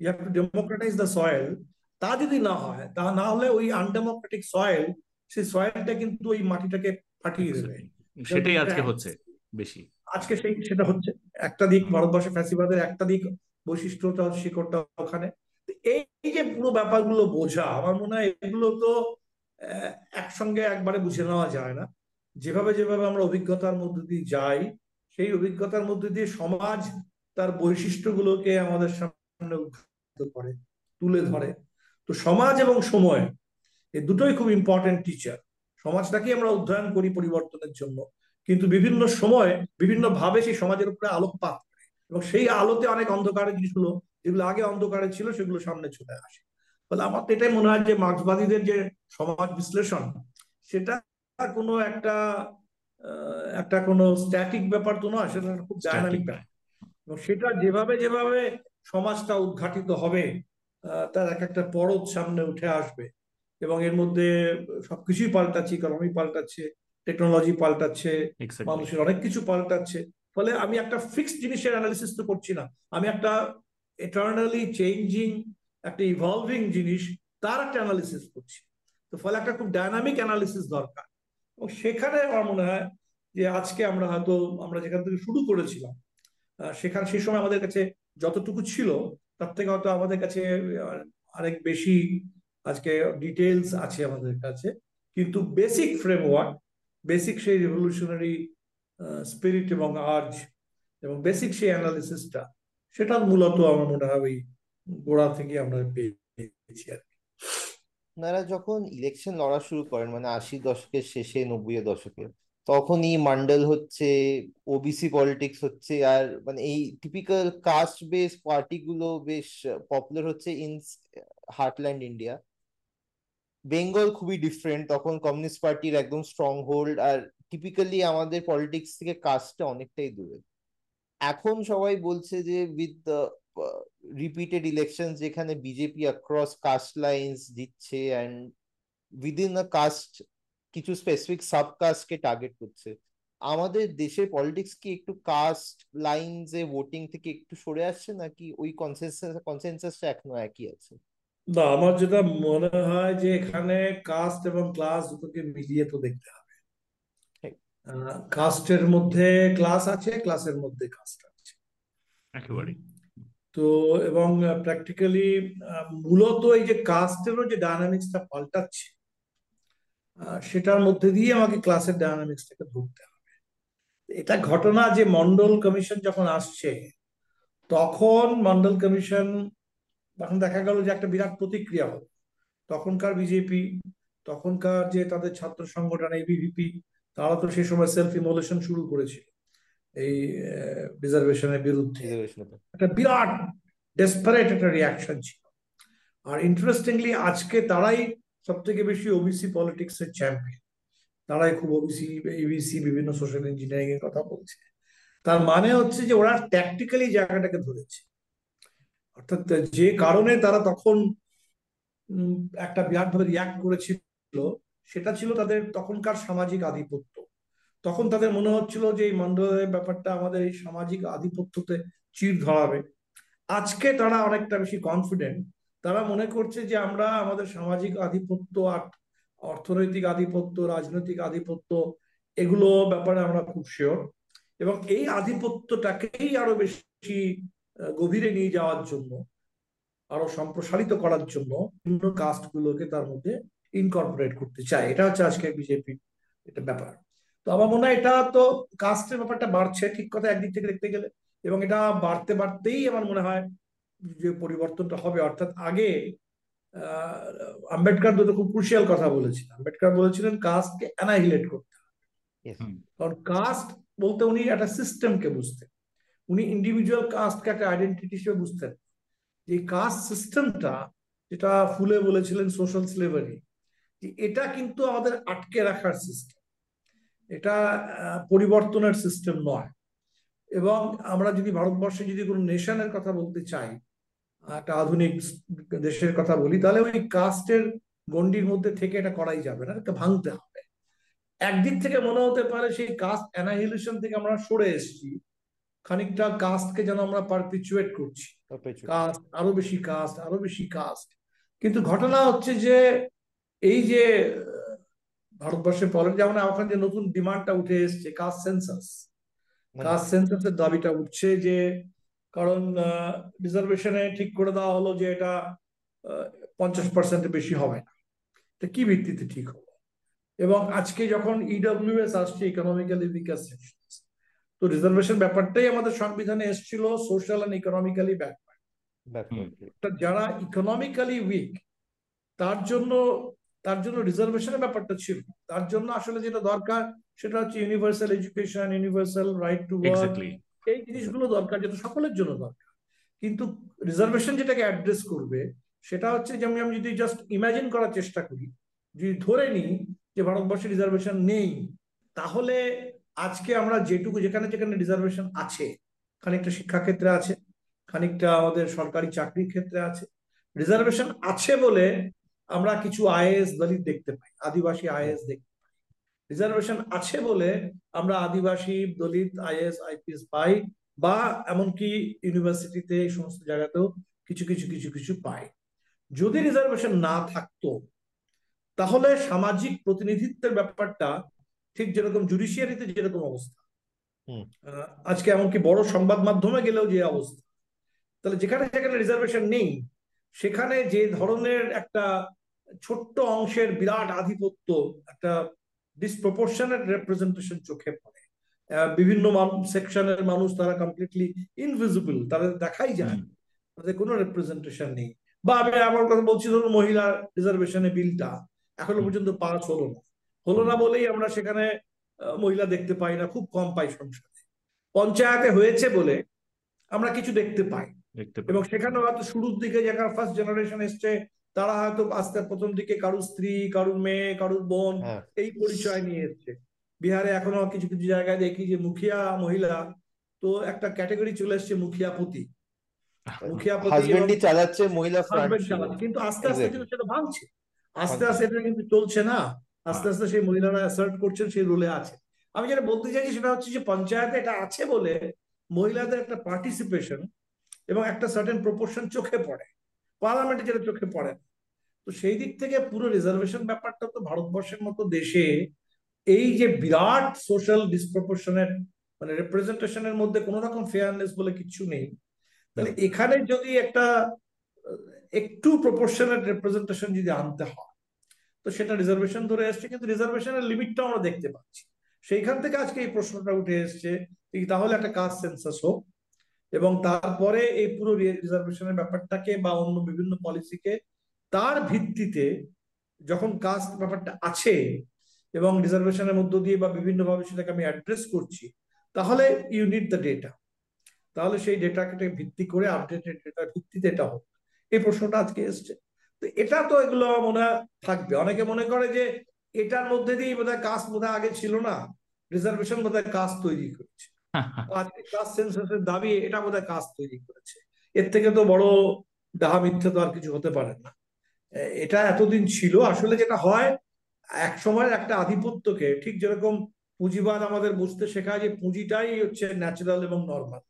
You have to democratise the soil তা যদি না হয় তা না হলে ওই আনডেমোক্রেটিক সয়েল সেই সয়েলটা কিন্তু ওই মাটিটাকে ফাটিয়ে দেবে। সেটাই আজকে হচ্ছে বেশি। আজকে সেই সেটা হচ্ছে। একটা দিক ভারতবর্ষে ফ্যাসিবাদের একটা দিক বৈশিষ্ট্যটা শিকড়টা ওখানে। এই যে পুরো ব্যাপারগুলো বোঝা আমার মনে হয় এগুলো তো একসঙ্গে একবারে বুঝে নেওয়া যায় না। যেভাবে যেভাবে আমরা অভিজ্ঞতার মধ্যে দিয়ে যাই, সেই অভিজ্ঞতার মধ্যে দিয়ে সমাজ তার বৈশিষ্ট্যগুলোকে আমাদের সামনে উদ্ঘাটিত করে, তুলে ধরে। তো সমাজ এবং সময় এই দুটোই খুব ইম্পর্টেন্ট টিচার সমাজটাকে আমরা অধ্যয়ন করি পরিবর্তনের জন্য। কিন্তু বিভিন্ন সময় বিভিন্ন ভাবে সেই সমাজের উপরে আলোকপাত করে। এবং সেই আলোতে অনেক অন্ধকারের জিনিসগুলো যেগুলো আগে অন্ধকারে ছিল, সেগুলো সামনে চলে আসে। ফলে আমার তো এটাই মনে হয় যে মার্ক্সবাদীদের যে সমাজ বিশ্লেষণ সেটা কোনো একটা একটা কোনো স্ট্যাটিক ব্যাপার তো নয় সেটা খুব ডায়নামিক ব্যাপার। এবং সেটা যেভাবে যেভাবে সমাজটা উদ্ঘাটিত হবে তার এক একটা পরত সামনে উঠে আসবে। এবং এর মধ্যে সবকিছুই পাল্টাচ্ছে ইকোনমি পাল্টাচ্ছে টেকনোলজি পাল্টাচ্ছে মানুষের অনেক কিছু পাল্টাচ্ছে। ফলে আমি একটা ফিক্সড জিনিসের অ্যানালিসিস তো করছি না। আমি একটা এটার্নালি চেঞ্জিং একটা ইভলভিং জিনিস, তার একটা অ্যানালিসিস করছি। তো ফলে একটা খুব ডায়নামিক অ্যানালিসিস দরকার। এবং সেখানে আমার মনে হয় যে আজকে আমরা হয়তো, আমরা যেখান থেকে শুরু করেছিলাম সেখানে, সেই সময় আমাদের কাছে যতটুকু ছিল, তার থেকে হয়তো আমাদের কাছে অনেক বেশি আজকে ডিটেলস আছে আমাদের কাছে। কিন্তু বেসিক ফ্রেমওয়ার্ক বেসিক সেই রেভলিউশনারি স্পিরিট এবং আর্জ এবং বেসিক সেই অ্যানালিসিসটা সেটা মূলত আমার মনে হয় ওই গোড়া থেকে আমরা পেয়েছি আর কি। আপনারা যখন ইলেকশন লড়া শুরু করেন মানে আশি দশকের শেষে নব্বই দশকে তখনই মন্ডল হচ্ছে ওবিসি পলিটিক্স হচ্ছে, আর মানে এই টিপিক্যাল কাস্ট বেস পার্টিগুলো বেশ পপুলার হচ্ছে ইন হার্টল্যান্ড ইন্ডিয়া বেঙ্গল খুবই ডিফারেন্ট তখন কমিউনিস্ট পার্টির একদম স্ট্রং হোল্ড আর টিপিক্যালি আমাদের পলিটিক্স থেকে কাস্টটা অনেকটাই দূরে। এখন সবাই বলছে যে উইথ রিপিটেড ইলেকশন যেখানে বিজেপি অ্যাক্রস কাস্ট লাইন্স দিচ্ছে অ্যান্ড উইদিন আ কাস্ট কিছু স্পেসিফিক সাব কাস্টকে টার্গেট করছে। আমাদের দেশের পলিটিক্স কি একটু কাস্ট লাইনস এ ভোটিং থেকে একটু সরে আসছে নাকি ওই কনসেনসাস কনসেনসাসটা এখনও একই আছে? না আমার যেটা মনে হয় যে এখানে কাস্ট এবং ক্লাস দুটোকে মিলিয়ে তো দেখতে হবে। কাস্টের মধ্যে ক্লাস আছে ক্লাসের মধ্যে কাস্ট আছে। একেবারে তো, এবং প্র্যাকটিক্যালি মূলত এই যে কাস্টেরও যে ডায়নামিক্সটা পাল্টাচ্ছে সেটার মধ্যে দিয়ে আমাকে ক্লাসের ডায়নামিক্সটাকে ধরতে হবে। এটা ঘটনা যে মন্ডল কমিশন যখন আসছে, তখন মন্ডল কমিশন তখন দেখা গেল যে একটা বিরাট প্রতিক্রিয়া হলো। তখনকার বিজেপি তখনকার যে তাদের ছাত্র সংগঠন এবিভিপি তারা তো সেই সময় সেলফ ইমোলেশন শুরু করেছিল। এই রিজার্ভেশনের বিরুদ্ধে। একটা বিরাট ডেসপারেট একটা রিয়াকশন ছিল। আর ইন্টারেস্টিংলি আজকে তারাই সব থেকে বেশি ওবিসি পলিটিক্স এর চ্যাম্পিয়ন তারাই খুব ওবিসি এবিসি বিভিন্ন সোশ্যাল ইঞ্জিনিয়ারিং এর কথা বলছে। তার মানে হচ্ছে যে ওরা ট্যাকটিক্যালি জায়গাটাকে ধরেছে। অর্থাৎ যে কারণে তারা তখন একটা বিরাটভাবে রিয়াক্ট করেছিল সেটা ছিল তাদের তখনকার সামাজিক আধিপত্য। তখন তাদের মনে হচ্ছিল যে এই মন্ডলের ব্যাপারটা আমাদের এই সামাজিক আধিপত্যতে চির ধরাবে। আজকে তারা অনেকটা বেশি কনফিডেন্ট তারা মনে করছে যে আমরা আমাদের সামাজিক আধিপত্য আর অর্থনৈতিক আধিপত্য, রাজনৈতিক আধিপত্য, এগুলো ব্যাপারে আমরা খুব শিওর এবং এই আধিপত্যটাকেই আরও বেশি গভীরে নিয়ে যাওয়ার জন্য, আরও সম্প্রসারিত করার জন্য বিভিন্ন কাস্ট গুলোকে তার মধ্যে ইনকর্পোরেট করতে চায়। এটা হচ্ছে আজকে বিজেপি এটা ব্যাপার। তো আমার মনে হয় এটা তো কাস্টের ব্যাপারটা বাড়ছে ঠিক কথা একদিক থেকে দেখতে গেলে। এবং এটা বাড়তে বাড়তেই আমার মনে হয় যে পরিবর্তনটা হবে। অর্থাৎ আগে আম্বেদকর তো খুব ক্রুশিয়াল কথা বলেছিলেন। আম্বেদকর বলেছিলেন কাস্টকে অ্যানাহিলেট করতে হবে। কারণ কাস্ট বলতে উনি একটা সিস্টেমকে বুঝতেন। উনি ইন্ডিভিজুয়াল কাস্টকে একটা আইডেন্টিটি হিসেবে বুঝতেন। যে কাস্ট সিস্টেমটা যেটা ফুলে বলেছিলেন সোশ্যাল স্লেভারি এটা কিন্তু আমাদের আটকে রাখার সিস্টেম এটা পরিবর্তনের সিস্টেম নয়। এবং আমরা যদি ভারতবর্ষে যদি কোনো নেশনের কথা বলতে চাই একটা আধুনিক দেশের কথা বলি তাহলে ওই কাস্টের গন্ডির মধ্যে থেকে এটা করাই যাবে না এটা ভাঙতে হবে। একদিক থেকে মনে হতে পারে সেই কাস্ট অ্যানাহিলেশন থেকে আমরা সরে এসেছি খানিকটা কাস্টকে যেন আমরা পারপিচুয়েট করছি। কাস্ট আরও বেশি কাস্ট আরও বেশি কাস্ট কিন্তু ঘটনা হচ্ছে যে এই যে ভারতবর্ষের পলিটি যেমন ওখানে যে নতুন ডিমান্ডটা উঠে এসছে কাস্ট সেন্সাস কাস্ট সেন্সাসের দাবিটা উঠছে যে কারণ রিজার্ভেশনে ঠিক করে দেওয়া হলো যে এটা পঞ্চাশ পার্সেন্টের বেশি হবে না। এটা কি ভিত্তিতে ঠিক হলো? এবং আজকে যখন ইডব্লিউ এস আসছে ইকোনমিক্যালি উইকার সেকশনস তো রিজার্ভেশন ব্যাপারটাই আমাদের সংবিধানে এসেছিল সোশ্যাল অ্যান্ড ইকোনমিক্যালি ব্যাকওয়ার্ড যারা ইকোনমিক্যালি উইক তার জন্য তার জন্য রিজার্ভেশনের ব্যাপারটা ছিল। তার জন্য আসলে যেটা দরকার সেটা হচ্ছে universal education universal right to work এই জিনিসগুলো দরকার যেটা সকলের জন্য দরকার। কিন্তু রিজার্ভেশন যেটাকে অ্যাড্রেস করবে সেটা হচ্ছে যেমন আমি যদি জাস্ট ইমাজিন করার চেষ্টা করি যদি ধরে নিই যে ভারতবর্ষে রিজার্ভেশন নেই তাহলে আজকে আমরা যেটুকু যেখানে যেখানে রিজার্ভেশন আছে খানিকটা শিক্ষাক্ষেত্রে আছে খানিকটা আমাদের সরকারি চাকরির ক্ষেত্রে আছে রিজার্ভেশন আছে বলে আমরা কিছু আইএস দলিত দেখতে পাই আদিবাসী আইএস দেখতে পাই। রিজার্ভেশন আছে বলে আমরা আদিবাসী দলিত আইএস আইপিএস পাই বা এমনকি ইউনিভার্সিটিতে এই সমস্ত জায়গাতেও কিছু কিছু কিছু কিছু পাই। যদি রিজার্ভেশন না থাকতো তাহলে সামাজিক প্রতিনিধিত্বের ব্যাপারটা ঠিক যেরকম জুডিশিয়ারিতে যেরকম অবস্থা। আজকে এমনকি বড় সংবাদ মাধ্যমে গেলেও যে অবস্থা। তাহলে যেখানে সেখানে রিজার্ভেশন নেই সেখানে যে ধরনের একটা ছোট্ট অংশের বিরাট আধিপত্য একটা ডিসপ্রপোর্শনেট রেপ্রেজেন্টেশন চোখে পড়ে। বিভিন্ন সেকশনের মানুষ তারা কমপ্লিটলি ইনভিজিবল তাদের দেখাই যায়। না। তাদের কোনো রেপ্রেজেন্টেশন নেই। বা আমি আমার কথা বলছি ধরুন মহিলা রিজার্ভেশনের বিলটা এখনও পর্যন্ত পাস হলো না। হলো না বলেই আমরা সেখানে মহিলা দেখতে পাই না খুব কম পাই সংসদে পঞ্চায়েতে হয়েছে বলে আমরা কিছু দেখতে পাই দেখতে পাই। এবং সেখানে হয়তো শুরুর দিকে যারা ফার্স্ট জেনারেশন এসছে তারা হয়তো আস্তে প্রথম দিকে কারুর স্ত্রী কারুর মেয়ে কারুর বোন হ্যাঁ। এই পরিচয় নিয়ে এসছে। বিহারে এখনও কিছু কিছু জায়গায় দেখি যে মুখিয়া মহিলা তো একটা ক্যাটাগরি চলে এসছে মুখিয়া পতি। মুখিয়া পতি চালাচ্ছে মহিলা কিন্তু আস্তে আস্তে কিন্তু সেটা ভাঙছে। আস্তে আস্তে এটা কিন্তু চলছে না। আস্তে হ্যাঁ। আস্তে সেই মহিলারা অ্যাসার্ট করছেন সেই রোলে আছে। আমি যেটা বলতে চাইছি সেটা হচ্ছে যে পঞ্চায়েতে এটা আছে বলে মহিলাদের একটা পার্টিসিপেশন এবং একটা সার্টেন প্রপোর্শন চোখে পড়ে পার্লামেন্টে যেটা চোখে পড়ে তো সেই দিক থেকে পুরো রিজার্ভেশন ব্যাপারটা তো ভারতবর্ষের মতো দেশে এই যে বিরাট সোশ্যাল ডিসপ্রপোর্শনের মানে রিপ্রেজেন্টেশনের মধ্যে কোনো রকম ফেয়ারনেস বলে কিছু নেই। তাহলে এখানে যদি একটা একটু প্রপোর্শনেট রিপ্রেজেন্টেশন যদি আনতে হয় তো সেটা রিজার্ভেশন ধরে এসছে কিন্তু রিজার্ভেশনের লিমিটটা আমরা দেখতে পাচ্ছি। সেইখান থেকে আজকে এই প্রশ্নটা উঠে এসছে তাহলে একটা কাস্ট সেন্সাস হোক এবং তারপরে এই পুরো রিজার্ভেশনের ব্যাপারটাকে বা অন্য বিভিন্ন পলিসিকে তার ভিত্তিতে যখন কাস্ট ব্যাপারটা আছে এবং রিজার্ভেশনের মধ্য দিয়ে বা বিভিন্নভাবে সেটাকে আমি অ্যাড্রেস করছি, তাহলে ইউ নিড দ্য ডেটা তাহলে সেই ডেটাকে ভিত্তি করে আপডেটেড ডেটার ভিত্তিতে এটা হোক। এই প্রশ্নটা আজকে এসছে। তো এটা তো এগুলো মনে থাকবে। অনেকে মনে করে যে এটার মধ্যে দিয়ে বোধহয় কাস্ট বোধহয় আগে ছিল না। রিজার্ভেশন বোধহয় কাস্ট তৈরি করেছে। [laughs] আজকে কাস্ট সেন্সাসের দাবি এটা বোধহয় কাস্ট তৈরি করেছে। এর থেকে তো বড় ডাহা মিথ্যে তো আর কিছু হতে পারে না। এটা এতদিন ছিল আসলে যেটা হয় এক সময়ের একটা আধিপত্যকে ঠিক যেরকম পুঁজিবাদ আমাদের বুঝতে শেখায় যে পুঁজিটাই হচ্ছে ন্যাচারাল এবং নর্মাল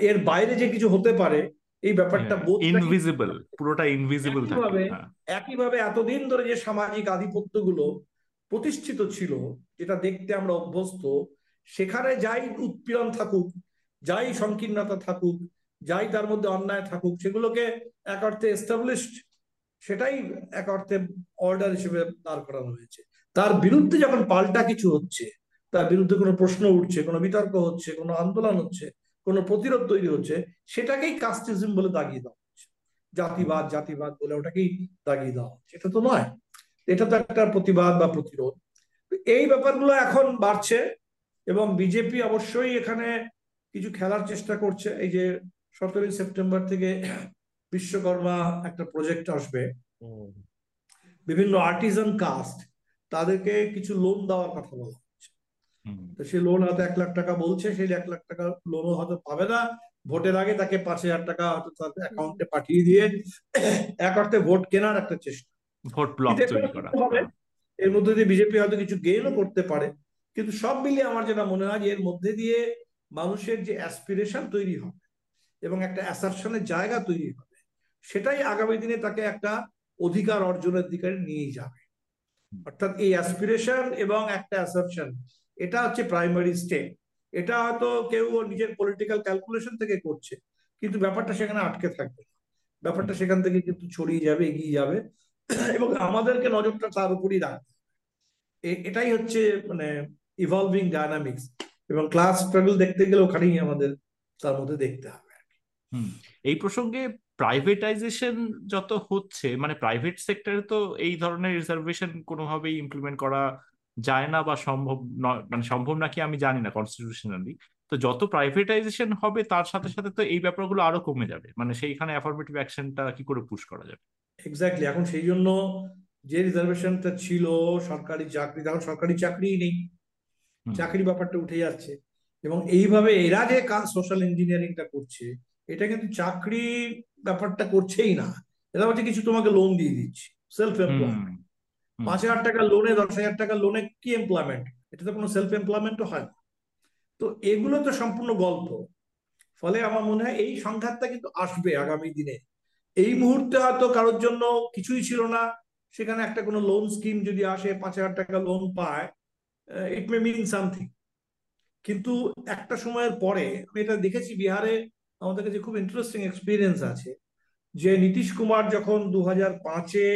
এর বাইরে যে কিছু হতে পারে এই ব্যাপারটা ইনভিজিবল পুরোটা ইনভিজিবল থাকে একইভাবে হ্যাঁ। একইভাবে এতদিন ধরে যে সামাজিক আধিপত্যগুলো প্রতিষ্ঠিত ছিল যেটা দেখতে আমরা অভ্যস্ত সেখানে যাই উৎপীড়ন থাকুক, যাই সংকীর্ণতা থাকুক, যাই তার মধ্যে অন্যায় থাকুক, সেগুলোকে এক অর্থে এস্টাবলিশড সেটাই এক অর্থে অর্ডার হিসেবে দাঁড় করানো হয়েছে। তার বিরুদ্ধে যখন পাল্টা কিছু হচ্ছে, তার বিরুদ্ধে কোনো প্রশ্ন উঠছে, কোনো বিতর্ক হচ্ছে, কোনো আন্দোলন হচ্ছে, কোনো প্রতিরোধ তৈরি হচ্ছে, সেটাকেই কাস্টিজম বলে দাগিয়ে দেওয়া হচ্ছে। জাতিবাদ জাতিবাদ বলে ওটাকেই দাগিয়ে দেওয়া হচ্ছে। এটা তো নয়। এটা তো একটা প্রতিবাদ বা প্রতিরোধ। এই ব্যাপারগুলো এখন বাড়ছে। এবং বিজেপি অবশ্যই এখানে কিছু খেলার চেষ্টা করছে। এই যে সতেরোই সেপ্টেম্বর থেকে বিশ্বকর্মা একটা প্রজেক্ট আসবে। বিভিন্ন আর্টিজান কাস্ট তাদেরকে কিছু লোন দেওয়ার কথা বলা হচ্ছে। তো সেই লোন হয়তো এক লাখ টাকা বলছে সেই এক লাখ টাকা লোনও হয়তো পাবে না। ভোটের আগে তাকে পাঁচ হাজার টাকা হয়তো তাদের অ্যাকাউন্টে পাঠিয়ে দিয়ে এক অর্থে ভোট কেনার একটা চেষ্টা। ভোট ব্লক তৈরি করা। হবে? এর মধ্যে দিয়ে বিজেপি হয়তো কিছু গেইনও করতে পারে। কিন্তু সব মিলিয়ে আমার যেটা মনে হয় যে এর মধ্যে দিয়ে মানুষের যে অ্যাসপিরেশন তৈরি হবে এবং একটা অ্যাসারশনের জায়গা তৈরি হবে, সেটাই আগামী দিনে তাকে একটা অধিকার অর্জনের দিকে নিয়ে যাবে। অর্থাৎ এই অ্যাসপিরেশন এবং একটা অ্যাসারশন এটা হচ্ছে প্রাইমারি স্টেপ এটা হয়তো কেউ নিজের পলিটিক্যাল ক্যালকুলেশন থেকে করছে, কিন্তু ব্যাপারটা সেখানে আটকে থাকবে ব্যাপারটা সেখান থেকে কিন্তু ছড়িয়ে যাবে, এগিয়ে যাবে। এবং আমাদেরকে নজরটা তার উপরই রাখবে এটাই হচ্ছে মানে ইভলভিং ডায়নামিক্স এবং ক্লাস স্ট্রাগল দেখতে গেলে ওখানেই আমাদের তার মধ্যে দেখতে হবে হুম। এই প্রসঙ্গে প্রাইভেটাইজেশন যত হচ্ছে মানে প্রাইভেট সেক্টরে তো এই ধরনের রিজার্ভেশন কোনোভাবেই ইমপ্লিমেন্ট করা যায় না বা সম্ভব নয় মানে সম্ভব নাকি আমি জানি না কনস্টিটিউশনালি তো যত প্রাইভেটাইজেশন হবে তার সাথে সাথে তো এই ব্যাপারগুলো আরও কমে যাবে। মানে সেইখানে অ্যাফার্মেটিভ অ্যাকশনটা কি করে পুশ করা যাবে? এক্স্যাক্টলি এখন সেই জন্য যে রিজার্ভেশনটা ছিল সরকারি চাকরি এখন সরকারি চাকরিই নেই। চাকরি ব্যাপারটা উঠে যাচ্ছে। এবং এইভাবে এরা যে কাজ সোশ্যাল ইঞ্জিনিয়ারিংটা করছে এটা কিন্তু চাকরি ব্যাপারটা করছেই না। এরা হচ্ছে কিছু তোমাকে লোন দিয়ে দিচ্ছে সেলফ এমপ্লয়মেন্ট পাঁচ হাজার টাকা লোনে দশ হাজার টাকা লোনে কি এমপ্লয়মেন্ট এটা তো কোনো সেলফ এমপ্লয়মেন্টও হয় না। তো এগুলো তো সম্পূর্ণ গল্প। ফলে আমার মনে হয় এই সংঘাতটা কিন্তু আসবে আগামী দিনে। এই মুহূর্তে হয়তো কারোর জন্য কিছুই ছিল না। সেখানে একটা কোনো লোন স্কিম যদি আসে পাঁচ হাজার টাকা লোন পায় ইট মে মিন সামথিং কিন্তু একটা সময়ের পরে আমি এটা দেখেছি বিহারে আমাদের কাছে খুব ইন্টারেস্টিং এক্সপিরিয়েন্স আছে যে নীতিশ কুমার যখন দু হাজার পাঁচে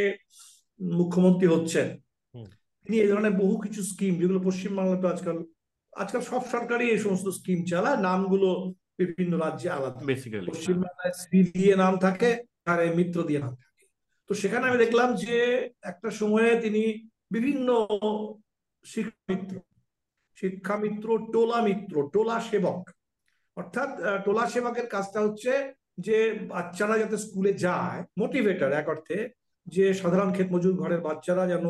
মুখ্যমন্ত্রী হচ্ছেন তিনি এই ধরনের বহু কিছু স্কিম যেগুলো পশ্চিমবাংলাতে আজকাল আজকাল সব সরকারই এই সমস্ত স্কিম চালায় নামগুলো বিভিন্ন রাজ্যে আলাদা পশ্চিমবাংলায় শ্রী দিয়ে নাম থাকে আর মিত্র দিয়ে নাম থাকে তো সেখানে আমি দেখলাম যে একটা সময়ে তিনি বিভিন্ন শিক্ষামিত্র শিক্ষামিত্র টোলা মিত্র টোলা সেবক অর্থাৎ টোলা সেবকের কাজটা হচ্ছে যে বাচ্চারা যাতে স্কুলে যায় মোটিভেটার এক অর্থে যে সাধারণ ক্ষেত মজুর ঘরের বাচ্চারা যেন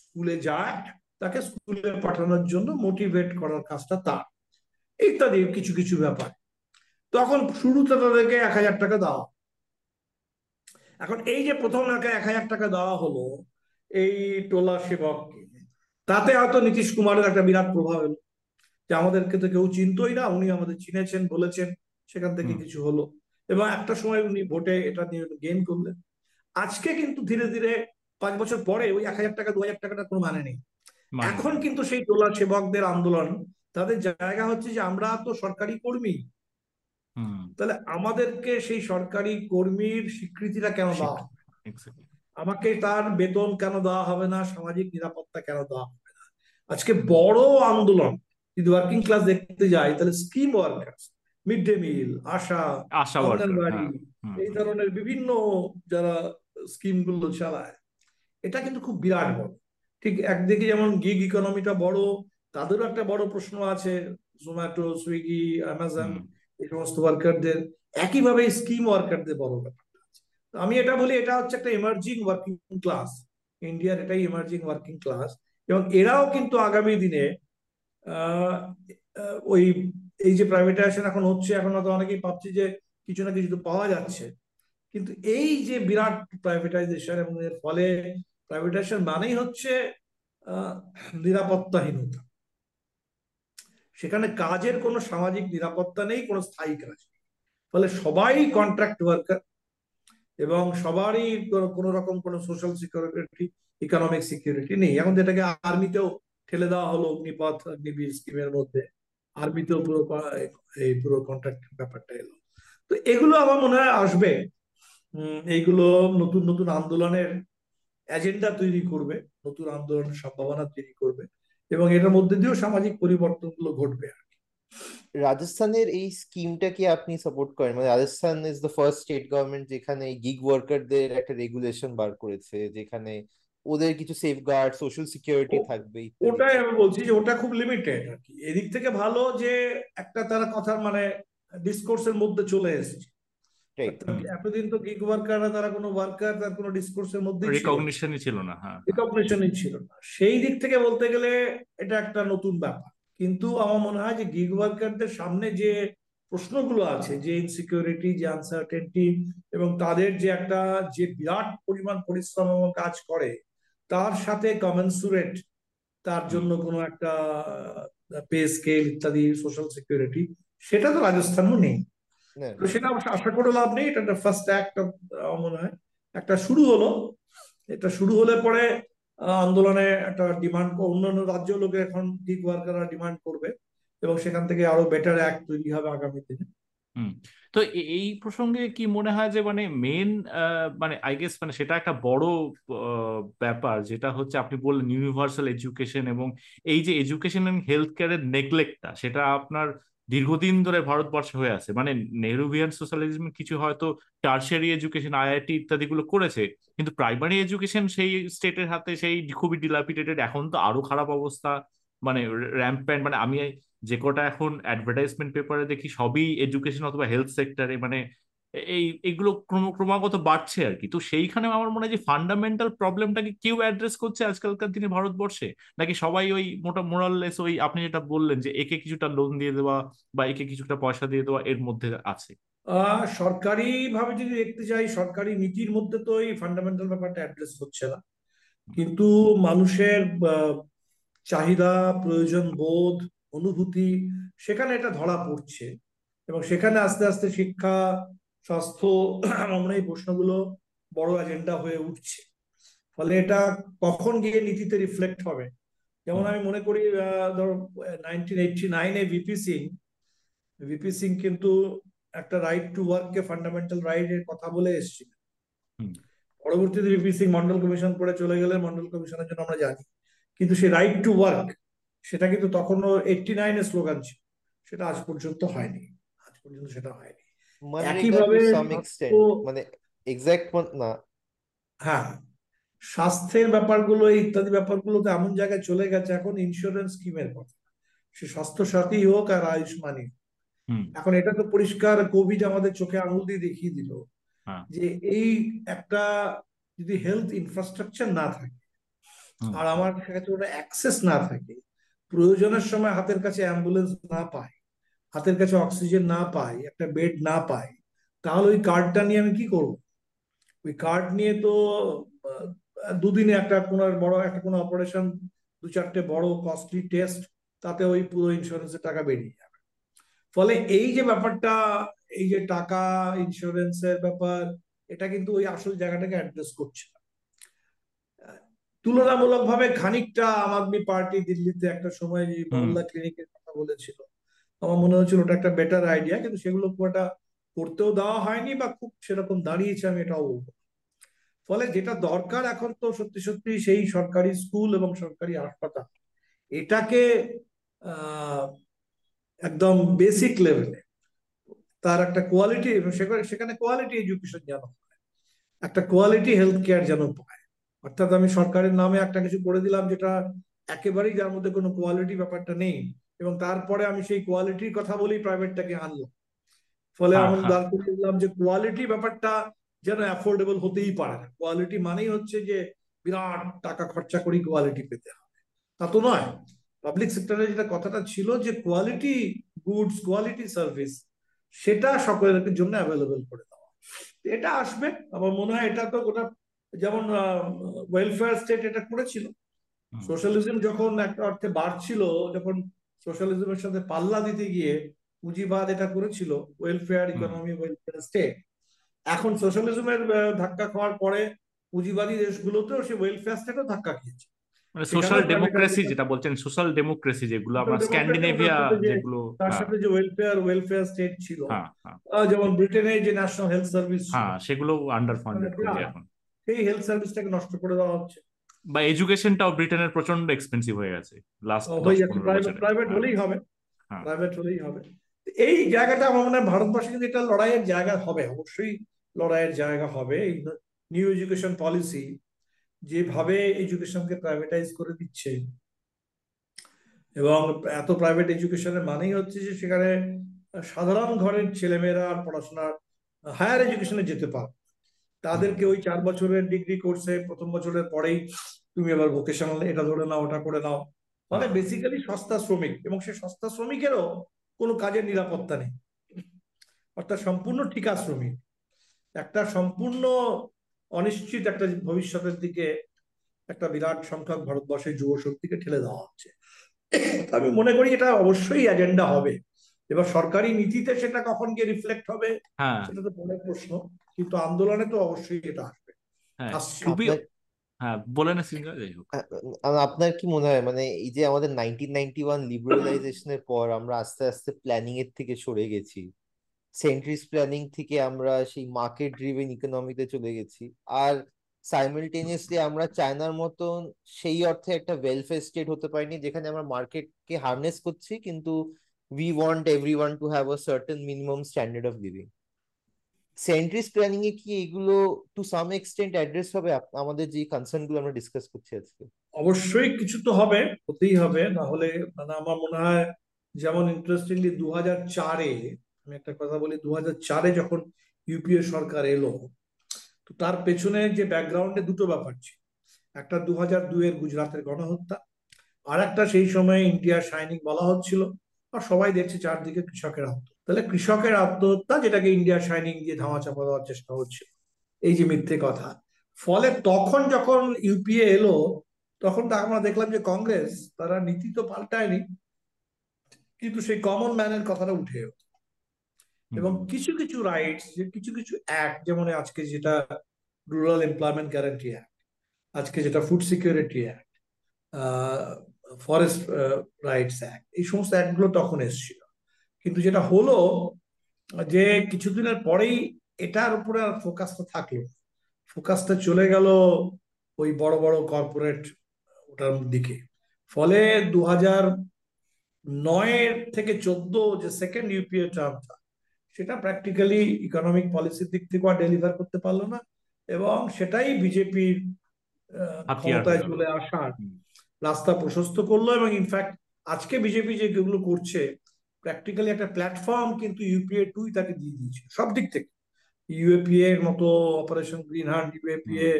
স্কুলে যায়, তাকে স্কুলে পাঠানোর জন্য মোটিভেট করার কাজটা তার। ইত্যাদি, কিছু কিছু ব্যাপার। তখন শুরুতে তাদেরকে এক হাজার টাকা দেওয়া এখন এই যে প্রথম এক হাজার টাকা দেওয়া হলো, এই টোলা সেবককে তাতে হয়তো নীতিশ কুমারের একটা বিরাট প্রভাব এলো। যে আমাদেরকে তো কেউ চিনতই না উনি আমাদের চিনেছেন বলেছেন সেখান থেকে কিছু হলো। এবং একটা সময় উনি ভোটে এটা নিয়ে গেইন করলেন। আজকে কিন্তু ধীরে ধীরে পাঁচ বছর পরে ওই এক হাজার টাকা দু হাজার টাকাটা কোনো মানে নেই। এখন কিন্তু সেই টোলা সেবকদের আন্দোলন তাদের জায়গা হচ্ছে যে আমরা তো সরকারি কর্মী। তাহলে আমাদেরকে সেই সরকারি কর্মীর স্বীকৃতিটা কেন দেওয়া আমাকে তার বেতন কেন দেওয়া হবে না? সামাজিক নিরাপত্তা কেন দেওয়া হবে না? আজকে বড় আন্দোলন। যদি ওয়ার্কিং ক্লাস দেখতে যাই তাহলে scheme workers mid day meal ASHA anganwadi এই ধরনের বিভিন্ন যারা স্কিমগুলো চালায় এটা কিন্তু খুব বিরাট বড়। ঠিক একদিকে যেমন গিগ ইকোনমিটা বড় তাদেরও একটা বড় প্রশ্ন আছে জোম্যাটো সুইগি অ্যামাজন এই সমস্ত ওয়ার্কারদের একইভাবে স্কিম ওয়ার্কারদের বড় ব্যাপারটা আছে আমি এটা বলি, এটা হচ্ছে একটা এমার্জিং ওয়ার্কিং ক্লাস ইন্ডিয়ার এটাই এমার্জিং ওয়ার্কিং ক্লাস এবং এরাও কিন্তু আগামী দিনে ওই, এই যে প্রাইভেটাইজেশন এখন হচ্ছে, এখন হয়তো অনেকেই ভাবছে যে কিছু না কিছু তো পাওয়া যাচ্ছে। কিন্তু এই যে বিরাট প্রাইভেটাইজেশন এবং এর ফলে প্রাইভেটাইজেশন মানেই হচ্ছে নিরাপত্তাহীনতা। সেখানে কাজের কোনো সামাজিক নিরাপত্তা নেই, কোনো স্থায়ী কাজ ফলে সবাই কন্ট্রাক্ট ওয়ার্কার এবং সবারই কোনো রকম কোনো সোশ্যাল সিকিউরিটি ইকোনমিক সিকিউরিটি নেই। এখন যেটাকে আর্মিতেও ঠেলে দেওয়া হলো অগ্নিপথ অগ্নিবীর স্কিমের মধ্যে আর্মিতেও পুরো এই পুরো কন্ট্রাক্ট ব্যাপারটা এলো। তো এগুলো আমার মনে হয় আসবে। এইগুলো নতুন নতুন আন্দোলনের এজেন্ডা তৈরি করবে, নতুন আন্দোলনের সম্ভাবনা তৈরি করবে এবং এটার মধ্যে দিয়েও সামাজিক পরিবর্তনগুলো ঘটবে আর রাজস্থানের এই স্কিমটা কি আপনি সাপোর্ট করেন। মানে Rajasthan is the first state government যেখানে গিগ ওয়ার্কারদের একটা রেগুলেশন বার করেছে যেখানে ওদের কিছু সেফগার্ড সোশ্যাল সিকিউরিটি থাকবে ওটাই আমি বলছি যে ওটা খুব লিমিটেড আর কি। এদিক থেকে ভালো যে একটা তারা কথার মানে ডিসকোর্সের মধ্যে চলে এসেছে। এতদিন তো গিগ ওয়ার্কাররা তারা কোনো ওয়ার্কার তার কোনো ডিসকোর্সের মধ্যে রিকগনিশনই ছিল না হ্যাঁ। রিকগনিশনই ছিল না। সেই দিক থেকে বলতে গেলে এটা একটা নতুন ব্যাপার। কিন্তু আমার মনে হয় যে গিগ ওয়ার্কারদের সামনে যে প্রশ্নগুলো আছে যে ইনসিকিউরিটি যে আনসার্টেনটি এবং তাদের যে একটা যে বিরাট পরিমাণ পরিশ্রম এবং কাজ করে তার সাথে কমেন্সুরেট তার জন্য কোনো একটা পে স্কেল ইত্যাদি সোশ্যাল সিকিউরিটি সেটা তো রাজস্থানও নেই। তো সেটা অবশ্য আশা করে লাভ নেই এটা একটা ফার্স্ট অ্যাক্ট মনে হয়। একটা শুরু হলো এটা শুরু হলে পরে আন্দোলনে একটা ডিমান্ড অন্যান্য রাজ্য লোকে এখন গিগ ওয়ার্কাররা ডিমান্ড করবে এবং সেখান থেকে আরও বেটার অ্যাক্ট তৈরি হবে আগামী দিনে। তো এই প্রসঙ্গে কি মনে হয় যে মানে মেন মানে আই গেস মানে সেটা একটা বড় ব্যাপার যেটা হচ্ছে আপনি বললেন ইউনিভার্সাল এডুকেশন এবং এই যে এডুকেশন এন্ড হেলথ কেয়ারের নেগলেক্টটা সেটা আপনার দীর্ঘদিন ধরে ভারতবর্ষে হয়ে আছে। মানে নেহরুভিয়ান সোশ্যালিজম কিছু হয়তো টার্সারি এডুকেশন আইআইটি ইত্যাদি গুলো করেছে, কিন্তু প্রাইমারি এডুকেশন সেই স্টেটের হাতে সেই খুবই ডিলাপিটেটেড এখন তো আরও খারাপ অবস্থা মানে র্যাম্প প্যান্ট মানে আমি যে কটা এখন অ্যাডভার্টাইজমেন্ট পেপারে দেখি সবই এডুকেশন অথবা হেলথ সেক্টরে মানে এই, এগুলো ক্রমাগত বাড়ছে আর কি। তো সেইখানে আমার মনে হয় যে ফান্ডামেন্টাল প্রবলেমটাকে কেউ অ্যাড্রেস করছে আজকালকার দিনে ভারতবর্ষে? নাকি সবাই ওই মোটা মোরাললেস ওই আপনি যেটা বললেন যে একে কিছুটা লোন দিয়ে দেওয়া বা একে কিছুটা পয়সা দিয়ে দেওয়া এর মধ্যে আছে? সরকারি ভাবে যদি দেখতে চাই সরকারি নীতির মধ্যে তো এই ফান্ডামেন্টাল ব্যাপারটা অ্যাড্রেস হচ্ছে না। কিন্তু মানুষের চাহিদা, প্রয়োজন বোধ, অনুভূতি, সেখানে এটা ধরা পড়ছে। এবং সেখানে আস্তে আস্তে শিক্ষা স্বাস্থ্য [clears throat] আমরা এই প্রশ্নগুলো বড় এজেন্ডা হয়ে উঠছে। ফলে এটা কখন গিয়ে নীতিতে রিফ্লেক্ট হবে? যেমন আমি মনে করি ধর নাইনটিন এইটটি নাইনে ভিপি সিং ভিপি সিং কিন্তু একটা রাইট টু ওয়ার্ক কে ফান্ডামেন্টাল রাইট এর কথা বলে এসেছিল। পরবর্তীতে ভিপি সিং মন্ডল কমিশন করে চলে গেলে মন্ডল কমিশনের জন্য আমরা জানি। কিন্তু সেই রাইট টু ওয়ার্ক সেটা কিন্তু তখনও এইটটি নাইনের স্লোগান ছিল। সেটা আজ পর্যন্ত হয়নি। আজ পর্যন্ত সেটা হয়নি। মানে এক্সাক্ট না। হ্যাঁ স্বাস্থ্যের ব্যাপারগুলো ইত্যাদি ব্যাপারগুলো তো এমন জায়গায় চলে গেছে এখন ইন্স্যুরেন্স স্কিমের কথা। সে স্বাস্থ্য সাথী হোক আর আয়ুষ্মানই এখন এটা তো পরিষ্কার কোভিড আমাদের চোখে আঙুল দিয়ে দেখিয়ে দিল হ্যাঁ। যে এই একটা যদি হেলথ ইনফ্রাস্ট্রাকচার না থাকে আর আমার কাছে ওটা অ্যাক্সেস না থাকে প্রয়োজনের সময় হাতের কাছে অ্যাম্বুলেন্স না পাই হাতের কাছে অক্সিজেন না পাই একটা বেড না পাই তাহলে ওই কার্ডটা নিয়ে আমি কি করব? ওই কার্ড নিয়ে তো দুদিনে একটা কোনো বড় একটা কোনো অপারেশন দু চারটে বড় কস্টলি টেস্ট তাতে ওই পুরো ইন্স্যুরেন্সের টাকা বেরিয়ে যাবে। ফলে এই যে ব্যাপারটা এই যে টাকা ইন্স্যুরেন্সের ব্যাপার এটা কিন্তু ওই আসল জায়গাটাকে অ্যাড্রেস করছে না। তুলনামূলকভাবে খানিকটা আম আদমি পার্টি দিল্লিতে একটা সময় মহল্লা ক্লিনিকের কথা বলেছিল। আমার মনে হচ্ছিল ওটা একটা বেটার আইডিয়া কিন্তু সেগুলো খুব একটা করতেও দেওয়া হয়নি বা খুব সেরকম দাঁড়িয়েছে আমি এটাও বলব ফলে যেটা দরকার এখন তো সত্যি সত্যি সেই সরকারি স্কুল এবং সরকারি হাসপাতাল। এটাকে একদম বেসিক লেভেলে তার একটা কোয়ালিটি সেখানে কোয়ালিটি এডুকেশন যেন একটা কোয়ালিটি হেলথ কেয়ার যেন পায়। অর্থাৎ আমি সরকারের নামে একটা কিছু করে দিলাম যেটা একেবারেই যার মধ্যে কোনো কোয়ালিটি ব্যাপারটা নেই। এবং তারপরে আমি সেই কোয়ালিটির কথা বলেই প্রাইভেটটাকে আনলাম। ফলে হ্যাঁ, আমি হ্যাঁ। দাঁড় করে দিলাম যে কোয়ালিটি ব্যাপারটা যেন অ্যাফোর্ডেবল হতেই পারে না। কোয়ালিটি মানেই হচ্ছে যে বিরাট টাকা খরচা করি কোয়ালিটি পেতে হবে। তা তো নয়। পাবলিক সেক্টরে যেটা কথাটা ছিল যে কোয়ালিটি গুডস কোয়ালিটি সার্ভিস সেটা সকলের জন্য অ্যাভেলেবেল করে দেওয়া। এটা আসবে। আমার মনে হয় এটা তো গোটা যেমন ওয়েলফেয়ার স্টেট এটা করেছিল। সোশ্যালিজম যখন একটা অর্থে বাড়ছিল যখন সোশ্যালিজমের সাথে পাল্লা দিতে গিয়ে পুঁজিবাদ এটা করেছিল ওয়েলফেয়ার ইকোনমি ওয়েলফেয়ার স্টেট এখন সোশ্যালিজমের ধাক্কা খাওয়ার পরে পুঁজিবাদী দেশগুলোতেও সে ওয়েলফেয়ার স্টেটও ধাক্কা খেয়েছে। মানে সোশ্যাল ডেমোক্রেসি যেটা বলছেন সোশ্যাল ডেমোক্রেসি যেগুলো আমরা স্ক্যান্ডিনেভিয়া যেগুলো তার সাথে যে ওয়েলফেয়ার ওয়েলফেয়ার স্টেট ছিল। যেমন ব্রিটেনে যে ন্যাশনাল হেলথ সার্ভিস হ্যাঁ সেগুলো আন্ডার ফান্ডেড এখন। সেই হেলথ সার্ভিসটাকে নষ্ট করে দেওয়া হচ্ছে। বা এডুকেশনটাও ব্রিটেনের প্রচণ্ড এক্সপেন্সিভ হয়ে গেছে লাস্ট প্রাইভেট প্রাইভেট হলেই হবে। প্রাইভেট হলেই হবে। এই জায়গাটা আমার মনে হয় ভারতবর্ষে কিন্তু এটা লড়াইয়ের জায়গা হবে অবশ্যই লড়াইয়ের জায়গা হবে। এই নিউ এডুকেশন পলিসি যেভাবে এডুকেশনকে প্রাইভেটাইজ করে দিচ্ছে এবং এত প্রাইভেট এডুকেশনের মানেই হচ্ছে যে সেখানে সাধারণ ঘরের ছেলেমেয়েরা পড়াশোনার হায়ার এডুকেশনে যেতে পারে তাদেরকে ওই চার বছরের ডিগ্রি কোর্সে প্রথম বছরের পরেই তুমি আবার ভোকেশনাল এটা ধরে নাও ওটা করে নাও। মানে বেসিক্যালি সস্তা শ্রমিক এবং সে সস্তা শ্রমিকেরও কোনো কাজের নিরাপত্তা নেই। অর্থাৎ সম্পূর্ণ ঠিকা শ্রমিক। একটা সম্পূর্ণ অনিশ্চিত একটা ভবিষ্যতের দিকে একটা বিরাট সংখ্যক ভারতবর্ষের যুব শক্তিকে ঠেলে দেওয়া হচ্ছে। আমি মনে করি এটা অবশ্যই এজেন্ডা হবে। এবার সরকারি নীতিতে সেটা কখন গিয়ে রিফ্লেক্ট হবে হ্যাঁ। সেটা তো পরের প্রশ্ন। কিন্তু আন্দোলনে তো অবশ্যই এটা আসবে। হ্যাঁ বলেন আপনার কি মনে হয়? মানে এই যে আমাদের নাইনটিন নাইনটি ওয়ান লিবারালাইজেশনের পর আমরা আস্তে আস্তে প্ল্যানিং এর থেকে সরে গেছি। সেন্ট্রিস প্ল্যানিং থেকে আমরা সেই মার্কেট ড্রিভেন ইকোনমিতে চলে গেছি। আর সাইমেলটেনিয়াসলি আমরা চায়নার মতন সেই অর্থে একটা ওয়েলফেয়ার স্টেট হতে পারিনি যেখানে আমরা মার্কেটকে হারনেস করছি কিন্তু we want everyone to have a certain minimum standard of living centrist planning এ কি এগুলো টু সাম এক্সটেন্ট অ্যাড্রেস হবে? আমাদের যে কনসার্নগুলো আমরা ডিসকাস করছি আজকে। অবশ্যই কিছু তো হবে, হতেই হবে। না হলে মানে আমার মনে হয় যেমন ইন্টারেস্টিংলি দু হাজার চারে, আমি একটা কথা বলি দু হাজার চারে যখন ইউপিএ সরকার এলো, তো তার পেছনে যে ব্যাকগ্রাউন্ডে দুটো ব্যাপার ছিল। একটা দু হাজার দুইয়ের গুজরাটের গণহত্যা, আর একটা সেই সময় ইন্ডিয়া শাইনিং বলা হচ্ছিল, আর সবাই দেখছে চারদিকে কৃষকের আত্মহত্যা তাহলে কৃষকের আত্মহত্যা যেটাকে ইন্ডিয়া শাইনিং দিয়ে ধামা চাপা দেওয়ার চেষ্টা হচ্ছিল এই যে মিথ্যে কথা। ফলে তখন যখন ইউপিএ এলো তখন তো আমরা দেখলাম যে কংগ্রেস তারা নীতি তো পাল্টায়নি কিন্তু সেই কমন ম্যানের কথাটা উঠে এবং কিছু কিছু রাইটস যে কিছু কিছু অ্যাক্ট যেমন আজকে যেটা রুরাল এমপ্লয়মেন্ট গ্যারান্টি অ্যাক্ট আজকে যেটা food security act forest rights act এই সমস্ত অ্যাক্টগুলো তখন এসেছিল। কিন্তু যেটা হলো যে কিছুদিনের পরেই এটার উপরে আর ফোকাসটা থাকল ফোকাসটা চলে গেল ওই বড় বড় কর্পোরেট ওটার দিকে। ফলে দু হাজার নয়ের থেকে চোদ্দ যে সেকেন্ড ইউপিএ টার্মটা সেটা প্র্যাকটিক্যালি ইকোনমিক পলিসির দিক থেকে আর ডেলিভার করতে পারল না এবং সেটাই বিজেপির ক্ষমতায় চলে আসার রাস্তা প্রশস্ত করল এবং ইনফ্যাক্ট আজকে বিজেপি যে যেগুলো করছে প্র্যাকটিক্যালি একটা প্ল্যাটফর্ম কিন্তু ইউপিএ টুই তাকে দিয়ে দিয়েছে সব দিক থেকে। ইউএপিএ এর মতো operation green hunt UAPA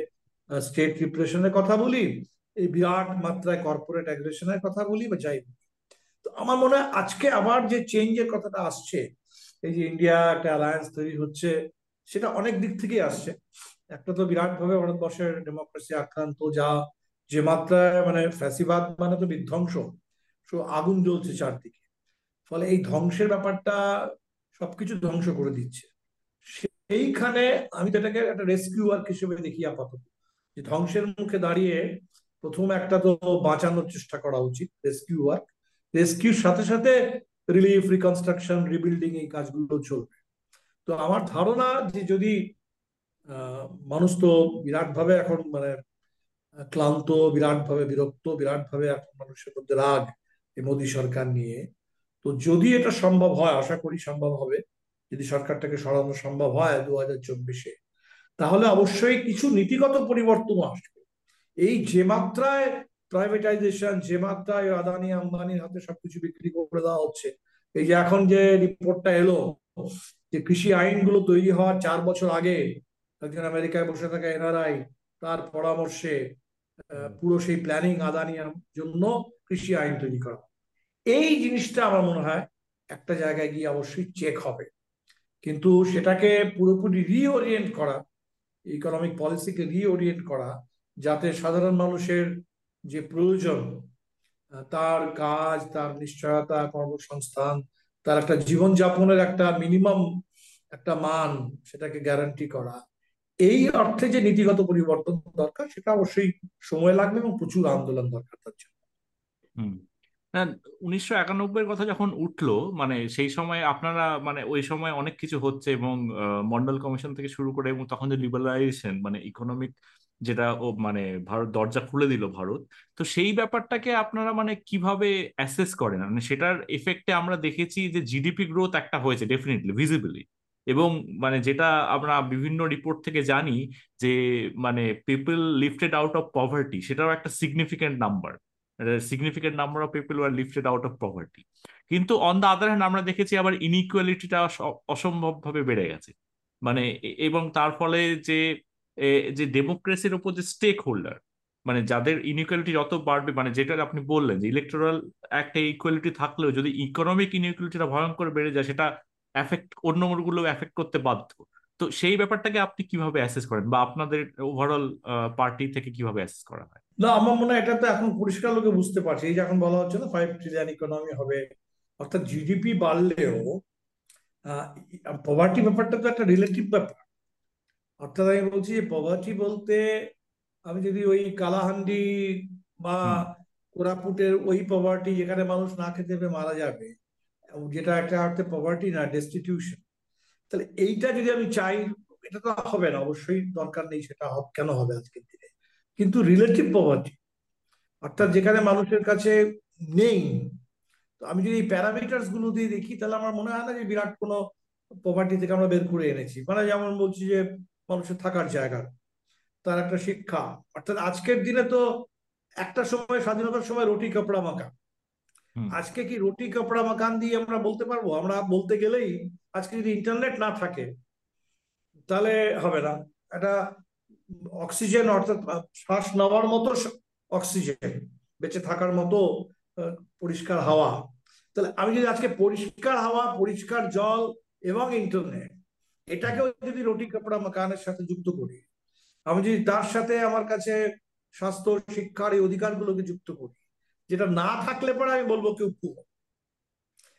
state রিপ্রেশনের কথা বলি এই বিরাট মাত্রায় কর্পোরেট অ্যাগ্রেশনের কথা বলি বা যাই তো আমার মনে হয় আজকে আবার যে চেঞ্জের কথাটা আসছে এই যে ইন্ডিয়া একটা অ্যালায়েন্স তৈরি হচ্ছে সেটা অনেক দিক থেকেই আসছে। একটা তো বিরাট ভাবে ভারতবর্ষের ডেমোক্রেসি আক্রান্ত যা যে মাত্রায় মানে ফ্যাসিবাদ মানে তো বিধ্বংস। সো আগুন জ্বলছে চারদিকে। ফলে এই ধ্বংসের ব্যাপারটা সবকিছু ধ্বংস করে দিচ্ছে। সেইখানে আমি তো এটাকে একটা রেস্কিউ ওয়ার্ক হিসেবে দেখি আপাতত। যে ধ্বংসের মুখে দাঁড়িয়ে প্রথম একটা তো বাঁচানোর চেষ্টা করা উচিত রেস্কিউ ওয়ার্ক রেস্কিউর সাথে সাথে রিলিফ রিকনস্ট্রাকশন রিবিল্ডিং এই কাজগুলো চলবে। তো আমার ধারণা যে যদি মানুষ তো বিরাট ভাবে এখন মানে ক্লান্ত বিরাট ভাবে বিরক্ত বিরাট ভাবে এখন মানুষের মধ্যে রাগ এই মোদী সরকার নিয়ে তো যদি এটা সম্ভব হয়, আশা করি সম্ভব হবে, যদি সরকারটাকে সরানো সম্ভব হয় দু হাজার চব্বিশে, তাহলে অবশ্যই কিছু নীতিগত পরিবর্তন আসবে। এই যে মাত্রায় প্রাইভেটাইজেশন যে মাত্রায় আদানি আম্বানির হাতে সবকিছু বিক্রি করে দেওয়া হচ্ছে, এই যে এখন যে রিপোর্টটা এলো, যে কৃষি আইনগুলো তৈরি হওয়ার চার বছর আগে, একজন আমেরিকায় বসে থাকা এনআরআই, তার পরামর্শে পুরো সেই প্ল্যানিং আদানি জন্য কৃষি আইন তৈরি করা এই জিনিসটা আমার মনে হয় একটা জায়গায় গিয়ে অবশ্যই চেক হবে। কিন্তু সেটাকে পুরোপুরি রিওরিয়েন্ট করা ইকোনমিক পলিসিকে রিওরিয়েন্ট করা, যাতে সাধারণ মানুষের যে প্রয়োজন তার কাজ, তার নিশ্চয়তা, কর্মসংস্থান, তার একটা জীবনযাপনের একটা মিনিমাম একটা মান সেটাকে গ্যারান্টি করা, এই অর্থে যে নীতিগত পরিবর্তন দরকার, সেটা অবশ্যই সময় লাগবে এবং প্রচুর আন্দোলন দরকার তার জন্য। উনিশশো একানব্বই কথা যখন উঠল মানে সেই সময় আপনারা মানে ওই সময় অনেক কিছু হচ্ছে এবং মন্ডল কমিশন থেকে শুরু করে এবং তখন যে লিবারালাইজেশন মানে ইকোনমিক যেটা ও মানে ভারত দরজা খুলে দিল ভারত, তো সেই ব্যাপারটাকে আপনারা মানে কীভাবে অ্যাসেস করেন? মানে সেটার এফেক্টে আমরা দেখেছি যে জিডিপি গ্রোথ একটা হয়েছে ডেফিনেটলি ভিজিবলি এবং মানে যেটা আমরা বিভিন্ন রিপোর্ট থেকে জানি যে মানে people lifted out of poverty সেটাও একটা significant number significant number of people are lifted out of poverty কিন্তু অন দ্য আদার হ্যান্ড আমরা দেখেছি আবার ইনইকুয়ালিটিটা অসম্ভবভাবে বেড়ে গেছে। মানে এবং তার ফলে যে যে ডেমোক্রেসির ওপর যে স্টেক হোল্ডার মানে যাদের ইনইকুয়ালিটি যত বাড়বে মানে যেটা আপনি বললেন যে ইলেকট্রাল একটা ইকুয়ালিটি থাকলেও যদি ইকোনমিক ইনইকুয়ালিটিটা ভয়ঙ্কর বেড়ে যায়, সেটা এফেক্ট অন্যগুলো এফেক্ট করতে বাধ্য। তো সেই ব্যাপারটাকে আপনি কীভাবে অ্যাসেস করেন বা আপনাদের ওভারঅল পার্টি থেকে কীভাবে অ্যাসেস করা হয়? না আমার মনে হয় এটা তো এখন পরিষ্কার লোকে বুঝতে পারছে। এই যে এখন বলা হচ্ছে না ফাইভ ট্রিলিয়ন ইকোনমি হবে। অর্থাৎ জিডিপি বাড়লেও পভার্টি ব্যাপারটা তো একটা রিলেটিভ ব্যাপার। অর্থাৎ আমি বলছি যে পভার্টি বলতে আমি যদি ওই কালাহান্ডি বা কোরাপুটের ওই পভার্টি যেখানে মানুষ না খেতে পেয়ে মারা যাবে যেটা একটা অর্থে পভার্টি না ডেস্টিটিউশন তাহলে এইটা যদি আমি চাই এটা তো হবে না। অবশ্যই দরকার নেই সেটা কেন হবে আজকের দিনে? কিন্তু রিলেটিভ পভার্টি অর্থাৎ যেখানে মানুষের কাছে নেই তো আমি যদি এই প্যারামিটার্সগুলো দিয়ে দেখি তাহলে আমার মনে হয় না যে বিরাট কোনো পভার্টি থেকে আমরা বের করে এনেছি। মানে যেমন বলছি যে মানুষের থাকার জায়গা তার একটা শিক্ষা অর্থাৎ আজকের দিনে তো একটা সময় স্বাধীনতার সময় রুটি কাপড়া মাকা আজকে কি রুটি কাপড়া মাকান দিয়ে আমরা বলতে পারব? আমরা বলতে গেলেই আজকে যদি ইন্টারনেট না থাকে তাহলে হবে না। একটা অক্সিজেন অর্থাৎ শ্বাস নেওয়ার মতো অক্সিজেন বেঁচে থাকার মতো পরিষ্কার হাওয়া। তাহলে আমি যদি আজকে পরিষ্কার হাওয়া, পরিষ্কার জল এবং ইন্টারনেট এটাকেও যদি রুটি, কাপড়া মাকানের সাথে যুক্ত করি, আমি যদি তার সাথে আমার কাছে স্বাস্থ্য, শিক্ষার এই অধিকারগুলোকে যুক্ত করি, যেটা না থাকলে পরে আমি বলব কেউ পুরো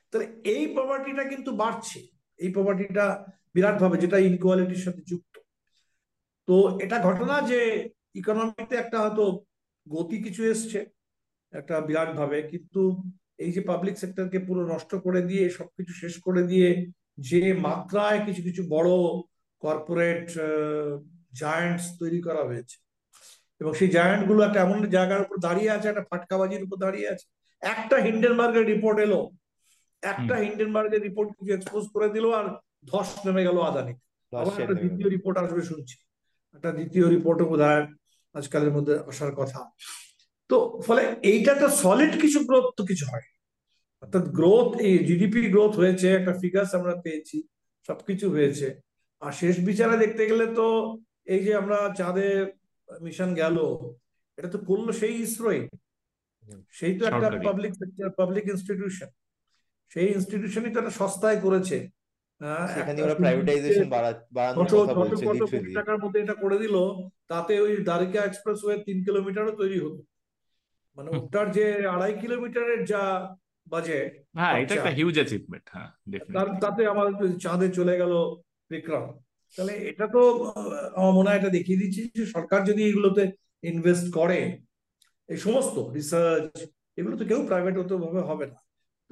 তাহলে এই প্রপার্টিটা কিন্তু বাড়ছে। এই প্রপার্টিটা বিরাট ভাবে যেটা ইনকোয়ালিটির সাথে যুক্ত। তো এটা ঘটনা যে ইকোনমিতে একটা হয়তো গতি কিছু এসছে একটা বিরাট ভাবে কিন্তু এই যে পাবলিক সেক্টরকে পুরো নষ্ট করে দিয়ে সবকিছু শেষ করে দিয়ে যে মাত্রায় কিছু কিছু বড় কর্পোরেট জায়ান্টস তৈরি করা হয়েছে এবং সেই জায়ান্টগুলো একটা এমন জায়গার উপর দাঁড়িয়ে আছে একটা ফাটকাবাজির উপর দাঁড়িয়ে আছে। একটা হিন্ডেনবার্গের রিপোর্ট এলো একটা হিন্ডেনবার্গের রিপোর্ট কিছু এক্সপোজ করে দিল আর ধস নেমে গেল আদানি আবার একটা দ্বিতীয় রিপোর্ট আসবে শুনছি। একটা দ্বিতীয় রিপোর্টও বোধ আজকালের মধ্যে আসার কথা। তো ফলে এইটা তো সলিড কিছু গ্রোথ তো কিছু হয়। অর্থাৎ গ্রোথ এই জিডিপি গ্রোথ হয়েছে একটা ফিগার্স আমরা পেয়েছি সবকিছু হয়েছে। আর শেষ বিচারে দেখতে গেলে তো এই যে আমরা চাঁদে মিশন গেল এটা তো করল সেই ইসরোই। সেই তো একটা পাবলিক সেক্টর পাবলিক ইনস্টিটিউশন সেই ইনস্টিটিউশনই তো একটা সস্তায় করেছে। সেখানে ওরা প্রাইভেটাইজেশন বাড়ানোর কথা বলছে কোটি টাকার মধ্যে এটা করে দিল তাতে ওই দ্বারিকা এক্সপ্রেসওয়ে তিন কিলোমিটারও তৈরি হতো মানে ওটার যে আড়াই কিলোমিটারের যা বাজেট হ্যাঁ এটা একটা হিউজ অ্যাচিভমেন্ট হ্যাঁ তাতে আমার চাঁদে চলে গেল বিক্রম। তাহলে এটা তো আমার মনে হয় এটা দেখিয়ে দিচ্ছি যে সরকার যদি এগুলোতে ইনভেস্ট করে এই সমস্ত রিসার্চ এগুলো তো কেউ প্রাইভেট হতে ভাবে হবে না।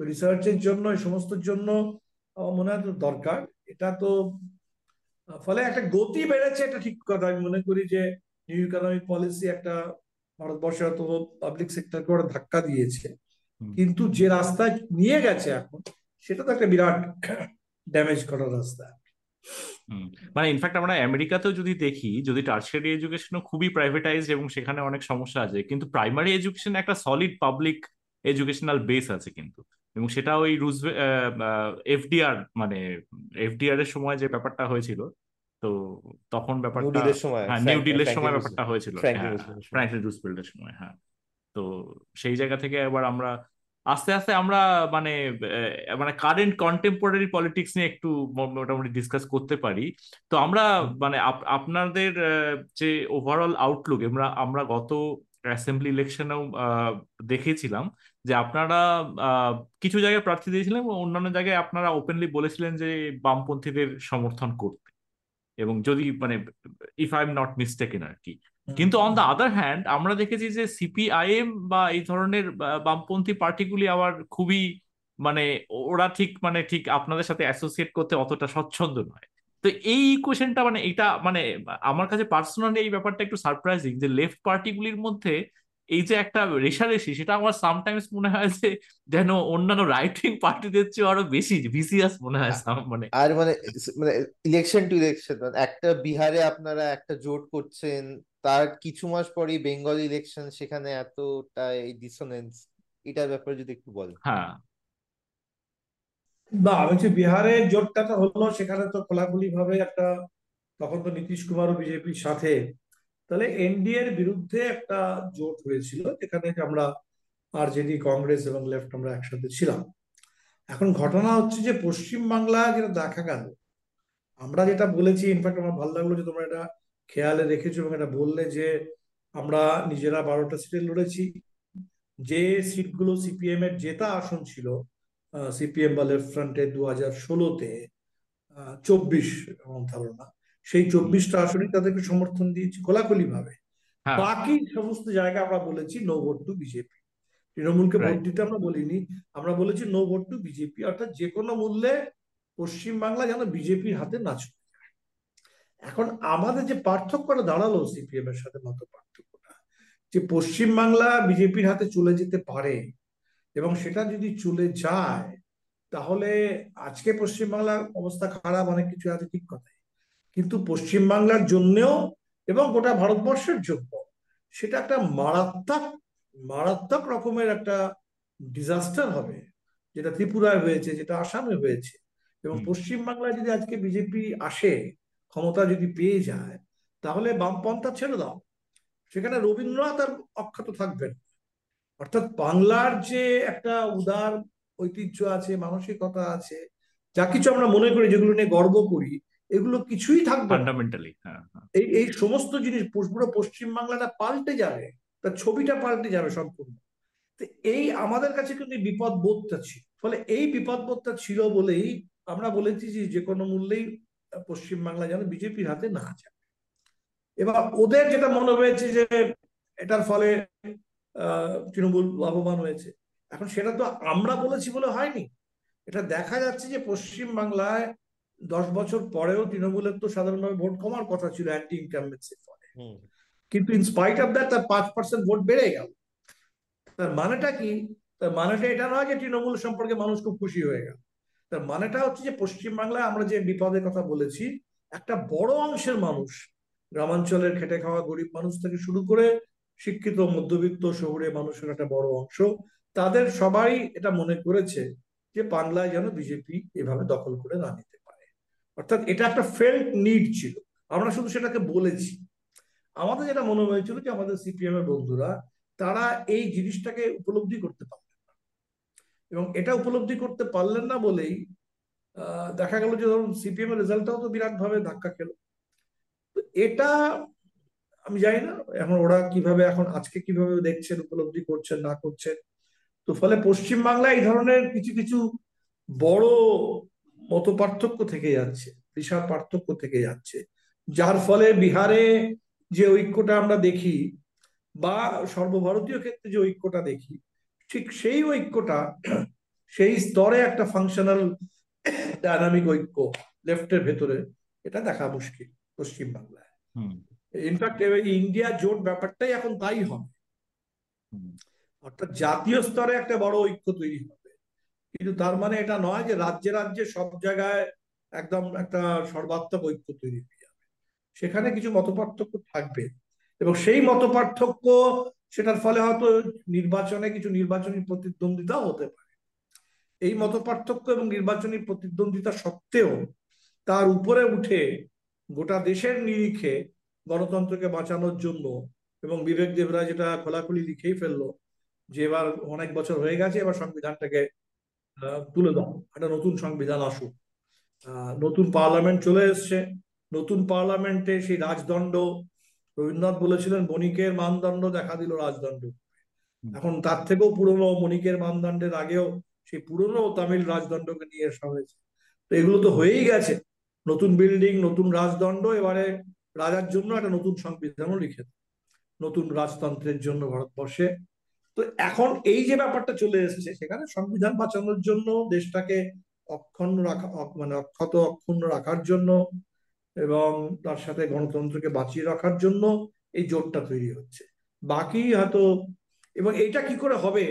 তো রিসার্চের জন্য এই সমস্ত জন্য আমার মনে হয় দরকার। এটা তো ফলে একটা গতি বেড়েছে এটা ঠিক কথা। আমি মনে করি যে নিউ ইকোনমিক পলিসি একটা ভারতবর্ষে হয়তো পাবলিক সেক্টরকে ওরা ধাক্কা দিয়েছে। কিন্তু যে রাস্তায় নিয়ে গেছে এখন সেটা তো একটা বিরাট ড্যামেজ করার রাস্তা। মানে ইনফ্যাক্ট আমরা আমেরিকাতেও যদি দেখি যদি টার্সিয়ারি এডুকেশনও খুবই প্রাইভেটাইজ এবং সেখানে অনেক সমস্যা আছে কিন্তু প্রাইমারি এডুকেশন একটা সলিড পাবলিক এডুকেশনাল বেস আছে কিন্তু। এবং সেটা ওই রুজ এফডিআর মানে এফডিআর এর সময় যে ব্যাপারটা হয়েছিল তো তখন ব্যাপারটা হ্যাঁ নিউ ডিলের সময় ব্যাপারটা হয়েছিল ফ্র্যাঙ্কলিন রুজভেল্টের সময়। হ্যাঁ। তো সেই জায়গা থেকে এবার আমরা আস্তে আস্তে আমরা মানে মানে কারেন্ট কন্টেম্পোরারি পলিটিক্স নিয়ে একটু মোটামুটি ডিসকাস করতে পারি। তো আমরা মানে আপনাদের যে ওভারঅল আউটলুক আমরা আমরা গত অ্যাসেম্বলি ইলেকশনেও দেখেছিলাম যে আপনারা কিছু জায়গায় প্রার্থী দিয়েছিলেন এবং অন্যান্য জায়গায় আপনারা ওপেনলি বলেছিলেন যে বামপন্থীদের সমর্থন করতে। এবং যদি মানে if I am not mistaken আর কি। কিন্তু অন দ্য আদার হ্যান্ড আমরা দেখেছি যে সিপিআইএম বা এই ধরনের বামপন্থী পার্টিগুলি আবার খুবই মানে ওরা ঠিক মানে ঠিক আপনাদের সাথে অ্যাসোসিয়েট করতে অতটা স্বচ্ছন্দ নয়। তো এই কোয়েশনটা মানে এটা মানে আমার কাছে পার্সোনালি এই ব্যাপারটা একটু সারপ্রাইজিং যে লেফট পার্টিগুলির মধ্যে এই যে একটা রেশারেশি সেটা আমার সামটাইমস মনে হয় যে যেন অন্যান্য রাইটিং পার্টিদের চেয়ে আরও বেশি ভিসিয়াস মনে হয় মানে। আর মানে মানে ইলেকশন টু ইলেকশন একটা বিহারে আপনারা একটা জোট করছেন তার কিছু মাস পরেই বেঙ্গল ইলেকশন সেখানে এতটা এই ডিসোনেন্স এটার ব্যাপারে যদি একটু বলেন। হ্যাঁ। না আমি যে বিহারে জোটটা তো হলো সেখানে তো খোলাখুলি ভাবে একটা তখন তো নীতিশ কুমার ও বিজেপির সাথে তাহলে এনডিএর বিরুদ্ধে একটা জোট হয়েছিল, যেখানে আমরা আরজেডি, কংগ্রেস এবং লেফট আমরা একসাথে ছিলাম। এখন ঘটনা হচ্ছে যে পশ্চিম বাংলা যেটা দেখা গেল, আমরা যেটা বলেছি ইনফ্যাক্ট আমার ভালো লাগল যে তোমরা এটা খেয়ালে রেখেছো এবং এটা বললে যে আমরা নিজেরা বারোটা সিটে লড়েছি। যে সিটগুলো সিপিএম এর জেতা আসন ছিল সিপিএম বা লেফট ফ্রন্টে দু হাজার ষোলোতে চব্বিশ আমার ধারণা সেই চব্বিশটা আসনই তাদেরকে সমর্থন দিয়েছি খোলাখুলি ভাবে হ্যাঁ। বাকি সমস্ত জায়গা আমরা বলেছি নো ভোট টু বিজেপি তৃণমূলকে ভোট দিতে আমরা বলিনি আমরা বলেছি নো ভোট টু বিজেপি অর্থাৎ যে কোনো মূল্যে পশ্চিম বাংলা যেন বিজেপির হাতে না চলে এখন আমাদের যে পার্থক্যটা দাঁড়াল সিপিএম এর সাথে মতো পার্থক্যটা যে পশ্চিম বাংলা বিজেপির হাতে চলে যেতে পারে এবং সেটা যদি চলে যায় তাহলে আজকে পশ্চিমবাংলার অবস্থা খারাপ অনেক কিছু আছে ঠিক কথাই। কিন্তু পশ্চিমবাংলার জন্যেও এবং গোটা ভারতবর্ষের জন্য সেটা একটা মারাত্মক মারাত্মক রকমের একটা ডিজাস্টার হবে যেটা ত্রিপুরায় হয়েছে যেটা আসামে হয়েছে। এবং পশ্চিমবাংলায় যদি আজকে বিজেপি আসে ক্ষমতা যদি পেয়ে যায় তাহলে বামপন্থা ছেড়ে দাও। সেখানে রবীন্দ্রনাথ আর অক্ষত থাকবেন অর্থাৎ বাংলার যে একটা উদার ঐতিহ্য আছে মানসিকতা আছে যা কিছু আমরা মনে করি যেগুলো নিয়ে গর্ব করি এগুলো কিছুই থাকবে ফান্ডামেন্টালি হ্যাঁ, হ্যাঁ। এই এই সমস্ত জিনিস পুরো পশ্চিম বাংলাটা পাল্টে যাবে তার ছবিটা পাল্টে যাবে সম্পূর্ণ। তো এই আমাদের কাছে কিন্তু বিপদ বোধটা ছিল। ফলে এই বিপদ বোধটা ছিল বলেই আমরা বলেছি যে যে কোনো মূল্যেই পশ্চিম বাংলা যেন বিজেপির হাতে না যায়। এবার ওদের যেটা মনে হয়েছে যে এটার ফলে তৃণমূল লাভবান হয়েছে এখন সেটা তো আমরা বলেছি বলে হয়নি। এটা দেখা যাচ্ছে যে পশ্চিম বাংলায় দশ বছর পরেও তৃণমূলের তো সাধারণভাবে ভোট কমার কথা ছিল অ্যান্টি ইনকামেন্সির ফলে। কিন্তু ইনস্পাইট অফ দ্যাট তার পাঁচ পার্সেন্ট ভোট বেড়ে গেল। তার মানেটা কি? তার মানেটা এটা নয় যে তৃণমূল সম্পর্কে মানুষ খুব খুশি হয়ে গেল। তার মানেটা হচ্ছে যে পশ্চিমবাংলায় আমরা যে বিপদের কথা বলেছি একটা বড় অংশের মানুষ গ্রামাঞ্চলের খেটে খাওয়া গরিব মানুষ থেকে শুরু করে শিক্ষিত মধ্যবিত্ত শহুরে মানুষের একটা বড় অংশ তাদের সবাই এটা মনে করেছে যে বাংলায় যেন বিজেপি এভাবে দখল করে না নিতে। অর্থাৎ এটা একটা ফেল্ট নিড ছিল। আমরা শুধু সেটাকে বলেছি। আমাদের যেটা মনে হয়েছিল যে আমাদের সিপিএম এর বন্ধুরা, তারা এই জিনিসটাকে উপলব্ধি করতে পারলেন না। এবং এটা উপলব্ধি করতে পারলেন না বলেই দেখা গেল যে ধরুন সিপিএম এর রেজাল্টটাও তো বিরাট ভাবে ধাক্কা খেলো। এটা আমি জানি না, এখন ওরা কীভাবে, এখন আজকে কীভাবে দেখছেন, উপলব্ধি করছেন, না করছেন। তো ফলে পশ্চিম বাংলায় এই ধরনের কিছু কিছু বড় মত পার্থক্য থেকে যাচ্ছে বিশাল পার্থক্য থেকে যাচ্ছে। যার ফলে বিহারে যে ঐক্যটা আমরা দেখি বা সর্বভারতীয় ক্ষেত্রে যে ঐক্যটা দেখি ঠিক সেই ঐক্যটা সেই স্তরে একটা ফাংশনাল ডায়নামিক ঐক্য লেফটের ভেতরে এটা দেখা মুশকিল পশ্চিম বাংলায় ইনফ্যাক্ট ইন্ডিয়া জোট ব্যাপারটাই এখন তাই হবে। অর্থাৎ জাতীয় স্তরে একটা বড় ঐক্য তৈরি হবে। কিন্তু তার মানে এটা নয় যে রাজ্যে রাজ্যে সব জায়গায় একদম একটা সর্বাত্মক ঐক্য তৈরি হয়ে যাবে। সেখানে কিছু মতপার্থক্য থাকবে এবং সেই মতপার্থক্য, সেটার ফলে হয়তো নির্বাচনে কিছু নির্বাচনী প্রতিদ্বন্দ্বিতা হতে পারে। এই মতপার্থক্য এবং নির্বাচনী প্রতিদ্বন্দ্বিতা সত্ত্বেও তার উপরে উঠে গোটা দেশের নিরিখে গণতন্ত্রকে বাঁচানোর জন্য এবং বিবেক দেবরা যেটা খোলাখুলি লিখেই ফেলল যে এবার অনেক বছর হয়ে গেছে, এবার সংবিধানটাকে তুলে দাও। একটা নতুন সংবিধান আসুক। নতুন পার্লামেন্ট চলে এসছে। নতুন পার্লামেন্টে সেই রাজদণ্ড রবীন্দ্রনাথ বলেছিলেন বণিকের মানদণ্ড দেখা দিল রাজদণ্ড। এখন তার থেকেও পুরনো মণিকের মানদণ্ডের আগেও সেই পুরনো তামিল রাজদণ্ডকে নিয়ে আসা হয়েছে। তো এগুলো তো হয়েই গেছে। নতুন বিল্ডিং নতুন রাজদণ্ড এবারে রাজার জন্য একটা নতুন সংবিধানও লিখে নতুন রাজতন্ত্রের জন্য ভারতবর্ষে তো এখন এই যে ব্যাপারটা চলে এসেছে, সেখানে সংবিধান বাঁচানোর জন্য দেশটাকে অক্ষুণ্ণ রাখা মানে অক্ষত অক্ষুণ্ণ রাখার জন্য এবং তার সাথে গণতন্ত্রকে বাঁচিয়ে রাখার জন্য এই জোটটা তৈরি হচ্ছে। বাকি হয়তো, এবং এইটা কি করে হবে?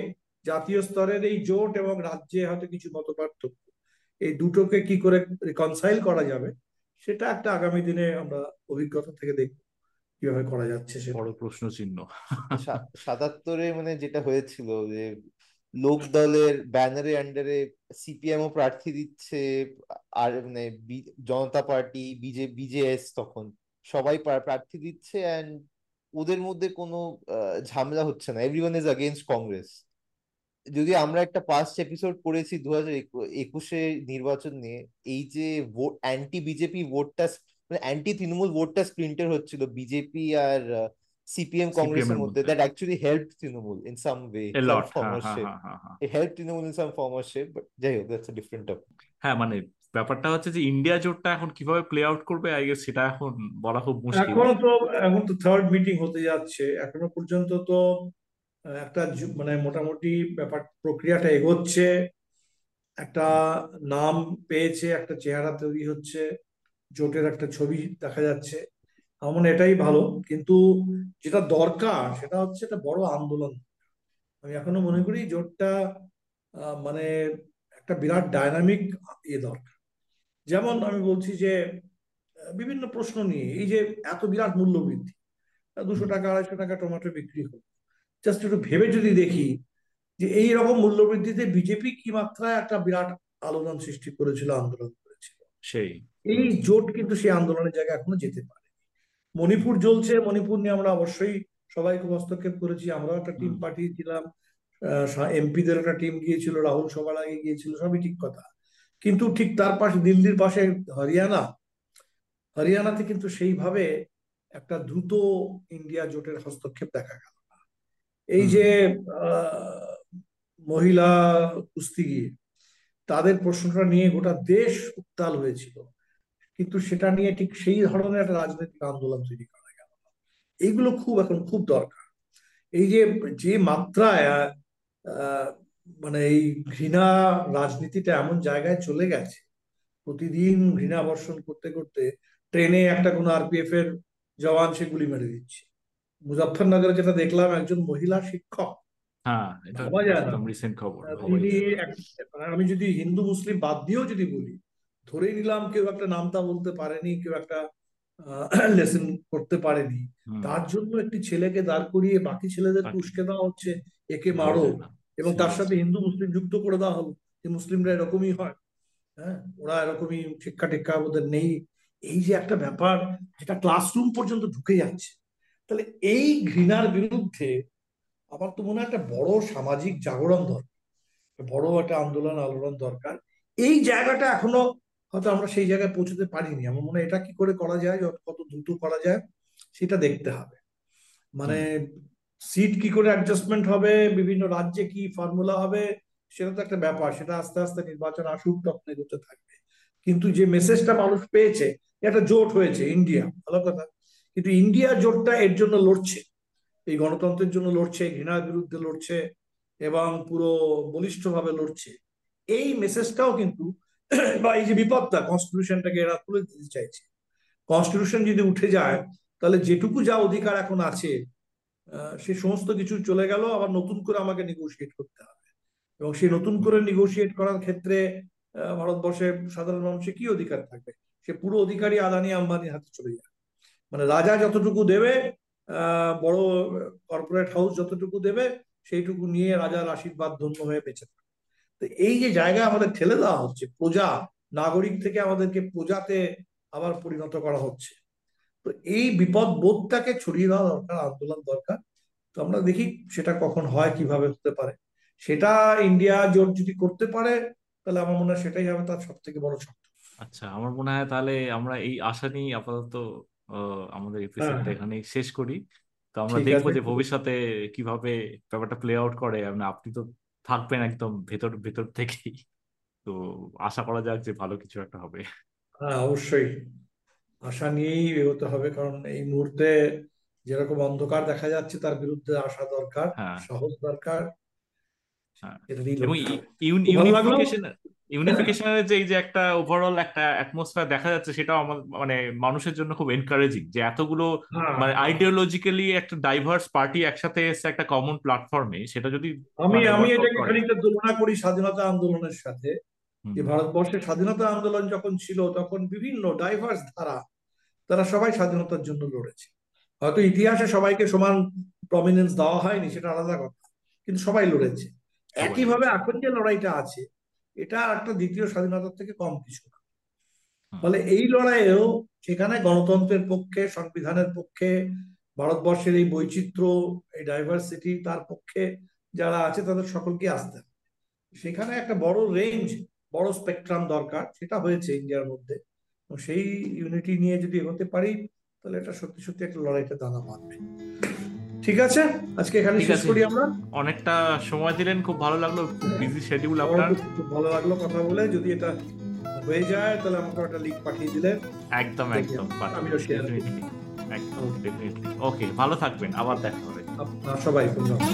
জাতীয় স্তরের এই জোট এবং রাজ্যে হয়তো কিছু মত পার্থক্য এই দুটোকে কি করে রিকনসাইল করা যাবে, সেটা একটা আগামী দিনে আমরা অভিজ্ঞতা থেকে দেখব। কীভাবে করা যাচ্ছে সে বড় প্রশ্ন চিহ্ন সাতাত্তরে মানে যেটা হয়েছিল যে লোক দলের ব্যানারে আন্ডারে সিপিএম ও প্রার্থী দিচ্ছে আর মানে জনতা পার্টি বিজে বিজেএস তখন। সবাই প্রার্থী দিচ্ছে অ্যান্ড ওদের মধ্যে কোনো ঝামেলা হচ্ছে না। এভরিওয়ান ইজ আগেনস্ট কংগ্রেস যদি আমরা একটা পাস্ট এপিসোড করেছি দু হাজার একুশে নির্বাচন নিয়ে এই যে অ্যান্টি বিজেপি ভোটটা মানে অ্যান্টি তৃণমূল ভোটটা স্প্রিন্টার হচ্ছিল বিজেপি আর সিপিএম কংগ্রেসের মধ্যে। That actually help Trinamool in some way help Trinamool in some form or shape but যাই হোক দ্যাটস ডিফারেন্ট টপিক হ্যাঁ মানে ব্যাপারটা হচ্ছে যে ইন্ডিয়া জোটটা এখন কীভাবে প্লে আউট করবে আই গেস সেটা এখন বলা খুব মুশকিল। এখন তো এখন তো থার্ড মিটিং হতে যাচ্ছে। এখনও পর্যন্ত তো একটা মানে মোটামুটি ব্যাপার প্রক্রিয়াটা এগোচ্ছে। একটা নাম পেয়েছে একটা চেহারা তৈরি হচ্ছে। জোটের একটা ছবি দেখা যাচ্ছে। আমার এটাই ভালো। কিন্তু যেটা দরকার সেটা হচ্ছে একটা বড় আন্দোলন। আমি এখনও মনে করি জোটটা মানে একটা বিরাট ডায়নামিক ইয়ে দরকার। যেমন আমি বলছি যে বিভিন্ন প্রশ্ন নিয়ে এই যে এত বিরাট মূল্য বৃদ্ধি দুশো টাকা আড়াইশো টাকা টমেটো বিক্রি হলো। জাস্ট একটু ভেবে যদি দেখি যে এই রকম মূল্যবৃদ্ধিতে বিজেপি কি মাত্রায় একটা বিরাট আলোড়ন সৃষ্টি করেছিল আন্দোলন সেই এই জোট কিন্তু সেই আন্দোলনের জায়গায় এখনও যেতে পারে মণিপুর জ্বলছে মণিপুর নিয়ে আমরা অবশ্যই সবাই খুব হস্তক্ষেপ করেছি। আমরাও একটা টিম পাঠিয়েছিলাম এমপিদের একটা টিম গিয়েছিল রাহুল সবার আগে গিয়েছিল সবই ঠিক কথা। কিন্তু ঠিক তার পাশে দিল্লির পাশে হরিয়ানা হরিয়ানাতে কিন্তু সেইভাবে একটা দ্রুত ইন্ডিয়া জোটের হস্তক্ষেপ দেখা গেল না। এই যে মহিলা কুস্তিগির তাদের প্রশ্নটা নিয়ে গোটা দেশ উত্তাল হয়েছিল। কিন্তু সেটা নিয়ে ঠিক সেই ধরনের একটা রাজনৈতিক আন্দোলন তৈরি করা গেল এইগুলো খুব এখন খুব দরকার। এই যে যে মাত্রায় মানে এই ঘৃণা রাজনীতিটা এমন জায়গায় চলে গেছে, প্রতিদিন ঘৃণা বর্ষণ করতে করতে ট্রেনে একটা কোনো আরপিএফ এর জওয়ান সে গুলি মেরে দিচ্ছে। মুজাফরনগরে যেটা দেখলাম, একজন মহিলা শিক্ষক হ্যাঁ, ভাবা যায় না। তিনি আমি যদি হিন্দু মুসলিম বাদ দিয়েও যদি বলি ধরেই নিলাম কেউ একটা নামতা বলতে পারেনি কেউ একটা লেসন [clears throat] করতে পারেনি তার জন্য একটি ছেলেকে দাঁড় করিয়ে বাকি ছেলেদের উস্কে দেওয়া হচ্ছে একে মারো এবং তার সাথে হিন্দু মুসলিম যুক্ত করে দেওয়া হলো যে মুসলিমরা এরকমই হয় হ্যাঁ ওরা এরকমই শিক্ষা টিক্ষা ওদের নেই। এই যে একটা ব্যাপার যেটা ক্লাসরুম পর্যন্ত ঢুকে যাচ্ছে তাহলে এই ঘৃণার বিরুদ্ধে আমার তো মনে হয় একটা বড় সামাজিক জাগরণ দরকার। বড় একটা আন্দোলন আন্দোলন দরকার। এই জায়গাটা এখনও হয়তো আমরা সেই জায়গায় পৌঁছতে পারিনি। আমার মনে হয় এটা কি করে করা যায় কত দ্রুত করা যায়, সেটা দেখতে হবে। মানে সিট কি করে অ্যাডজাস্টমেন্ট হবে, বিভিন্ন রাজ্যে কি ফর্মুলা হবে, সেটা তো একটা ব্যাপার। সেটা আস্তে আস্তে নির্বাচন আসুক, তখন এগোতে থাকবে। কিন্তু যে মেসেজটা মানুষ পেয়েছে একটা জোট হয়েছে ইন্ডিয়া ভালো কথা। কিন্তু ইন্ডিয়া জোটটা এর জন্য লড়ছে। এই গণতন্ত্রের জন্য লড়ছে, ঘৃণার বিরুদ্ধে লড়ছে এবং পুরো বলিষ্ঠভাবে লড়ছে। এই মেসেজটাও কিন্তু [clears throat] বা এই যে বিপদটা কনস্টিটিউশনটাকে এরা তুলে দিতে চাইছে। কনস্টিটিউশন যদি উঠে যায়, তাহলে যেটুকু যা অধিকার এখন আছে সে সমস্ত কিছু চলে গেল, আবার নতুন করে আমাকে নেগোসিয়েট করতে হবে। এবং সেই নতুন করে নেগোসিয়েট করার ক্ষেত্রে ভারতবর্ষের সাধারণ মানুষের কি অধিকার থাকবে? সে পুরো অধিকারই আদানি আম্বানির হাতে চলে যায় মানে রাজা যতটুকু দেবে বড় কর্পোরেট হাউস যতটুকু দেবে, সেইটুকু নিয়ে রাজার আশীর্বাদ ধন্য হয়ে বেঁচে তো এই যে জায়গায় আমাদের ঠেলে দেওয়া হচ্ছে, প্রজা, নাগরিক থেকে আমাদেরকে প্রজাতে আবার পরিণত করা হচ্ছে। তো এই বিপদ বোধটাকে ছড়িয়ে দেওয়া দরকার, আন্দোলন দরকার। তো আমরা দেখি সেটা কখন হয়, কীভাবে হতে পারে। সেটা ইন্ডিয়া জোট যদি করতে পারে, তাহলে আমার মনে হয় সেটাই হবে তার সব থেকে বড় শক্তি। আচ্ছা আমার মনে হয় তাহলে আমরা এই আশা নিয়ে আপাতত আমাদের এপিসোডটা হ্যাঁ। এখানে শেষ করি। তো আমরা দেখব যে ভবিষ্যতে কীভাবে ব্যাপারটা প্লে আউট করে। মানে আপনি তো থাকবেন একদম ভেতর ভেতর থেকেই। তো আশা করা যাক যে ভালো কিছু একটা হবে। হ্যাঁ অবশ্যই। আশা নিয়েই এগোতে হবে কারণ এই মুহূর্তে যেরকম অন্ধকার দেখা যাচ্ছে তার বিরুদ্ধে আসা দরকার হ্যাঁ। সহজ দরকার। হ্যাঁ। এবং ইউনিফিকেশনের যে এই যে একটা ওভারঅল একটা অ্যাটমসফিয়ার দেখা যাচ্ছে সেটাও আমার মানে মানুষের জন্য খুব এনকারেজিং যে এতগুলো হ্যাঁ, মানে আইডিওলজিক্যালি। একটা ডাইভার্স পার্টি একসাথে এসে একটা কমন প্ল্যাটফর্মে সেটা যদি আমি মানে আমি এটাকে খানিকটা তুলনা করি স্বাধীনতা আন্দোলনের সাথে যে ভারতবর্ষের স্বাধীনতা আন্দোলন যখন ছিল তখন বিভিন্ন ডাইভার্স ধারা তারা সবাই স্বাধীনতার জন্য লড়েছে। হয়তো ইতিহাসে সবাইকে সমান প্রমিনেন্স দেওয়া হয়নি সেটা আলাদা কথা কিন্তু সবাই লড়েছে। একইভাবে এখন যে লড়াইটা আছে এটা একটা দ্বিতীয় স্বাধীনতার থেকে কম কিছু না। ফলে এই লড়াইয়েও সেখানে গণতন্ত্রের পক্ষে সংবিধানের পক্ষে ভারতবর্ষের এই বৈচিত্র্য এই ডাইভার্সিটি তার পক্ষে যারা আছে তাদের সকলকে আসতে হবে। সেখানে একটা বড় রেঞ্জ বড় স্পেকট্রাম দরকার সেটা হয়েছে ইন্ডিয়ার মধ্যে। সেই ইউনিটি নিয়ে যদি এগোতে পারি তাহলে এটা সত্যি সত্যি একটা লড়াইটা দানা বাঁধবে। ঠিক আছে? আজকে এখানে শেষ করি আমরা। অনেকটা সময় দিলেন খুব ভালো লাগল খুব বিজি শিডিউল আপনার। খুব ভালো লাগল কথা বলে। যদি এটা হয়ে যায় তাহলে আমাকে একটা লিংক পাঠিয়ে দিলে একদম একদম একদম ডেফিনেটলি ওকে ভালো থাকবেন আবার দেখা হবে। সবাই ধন্যবাদ।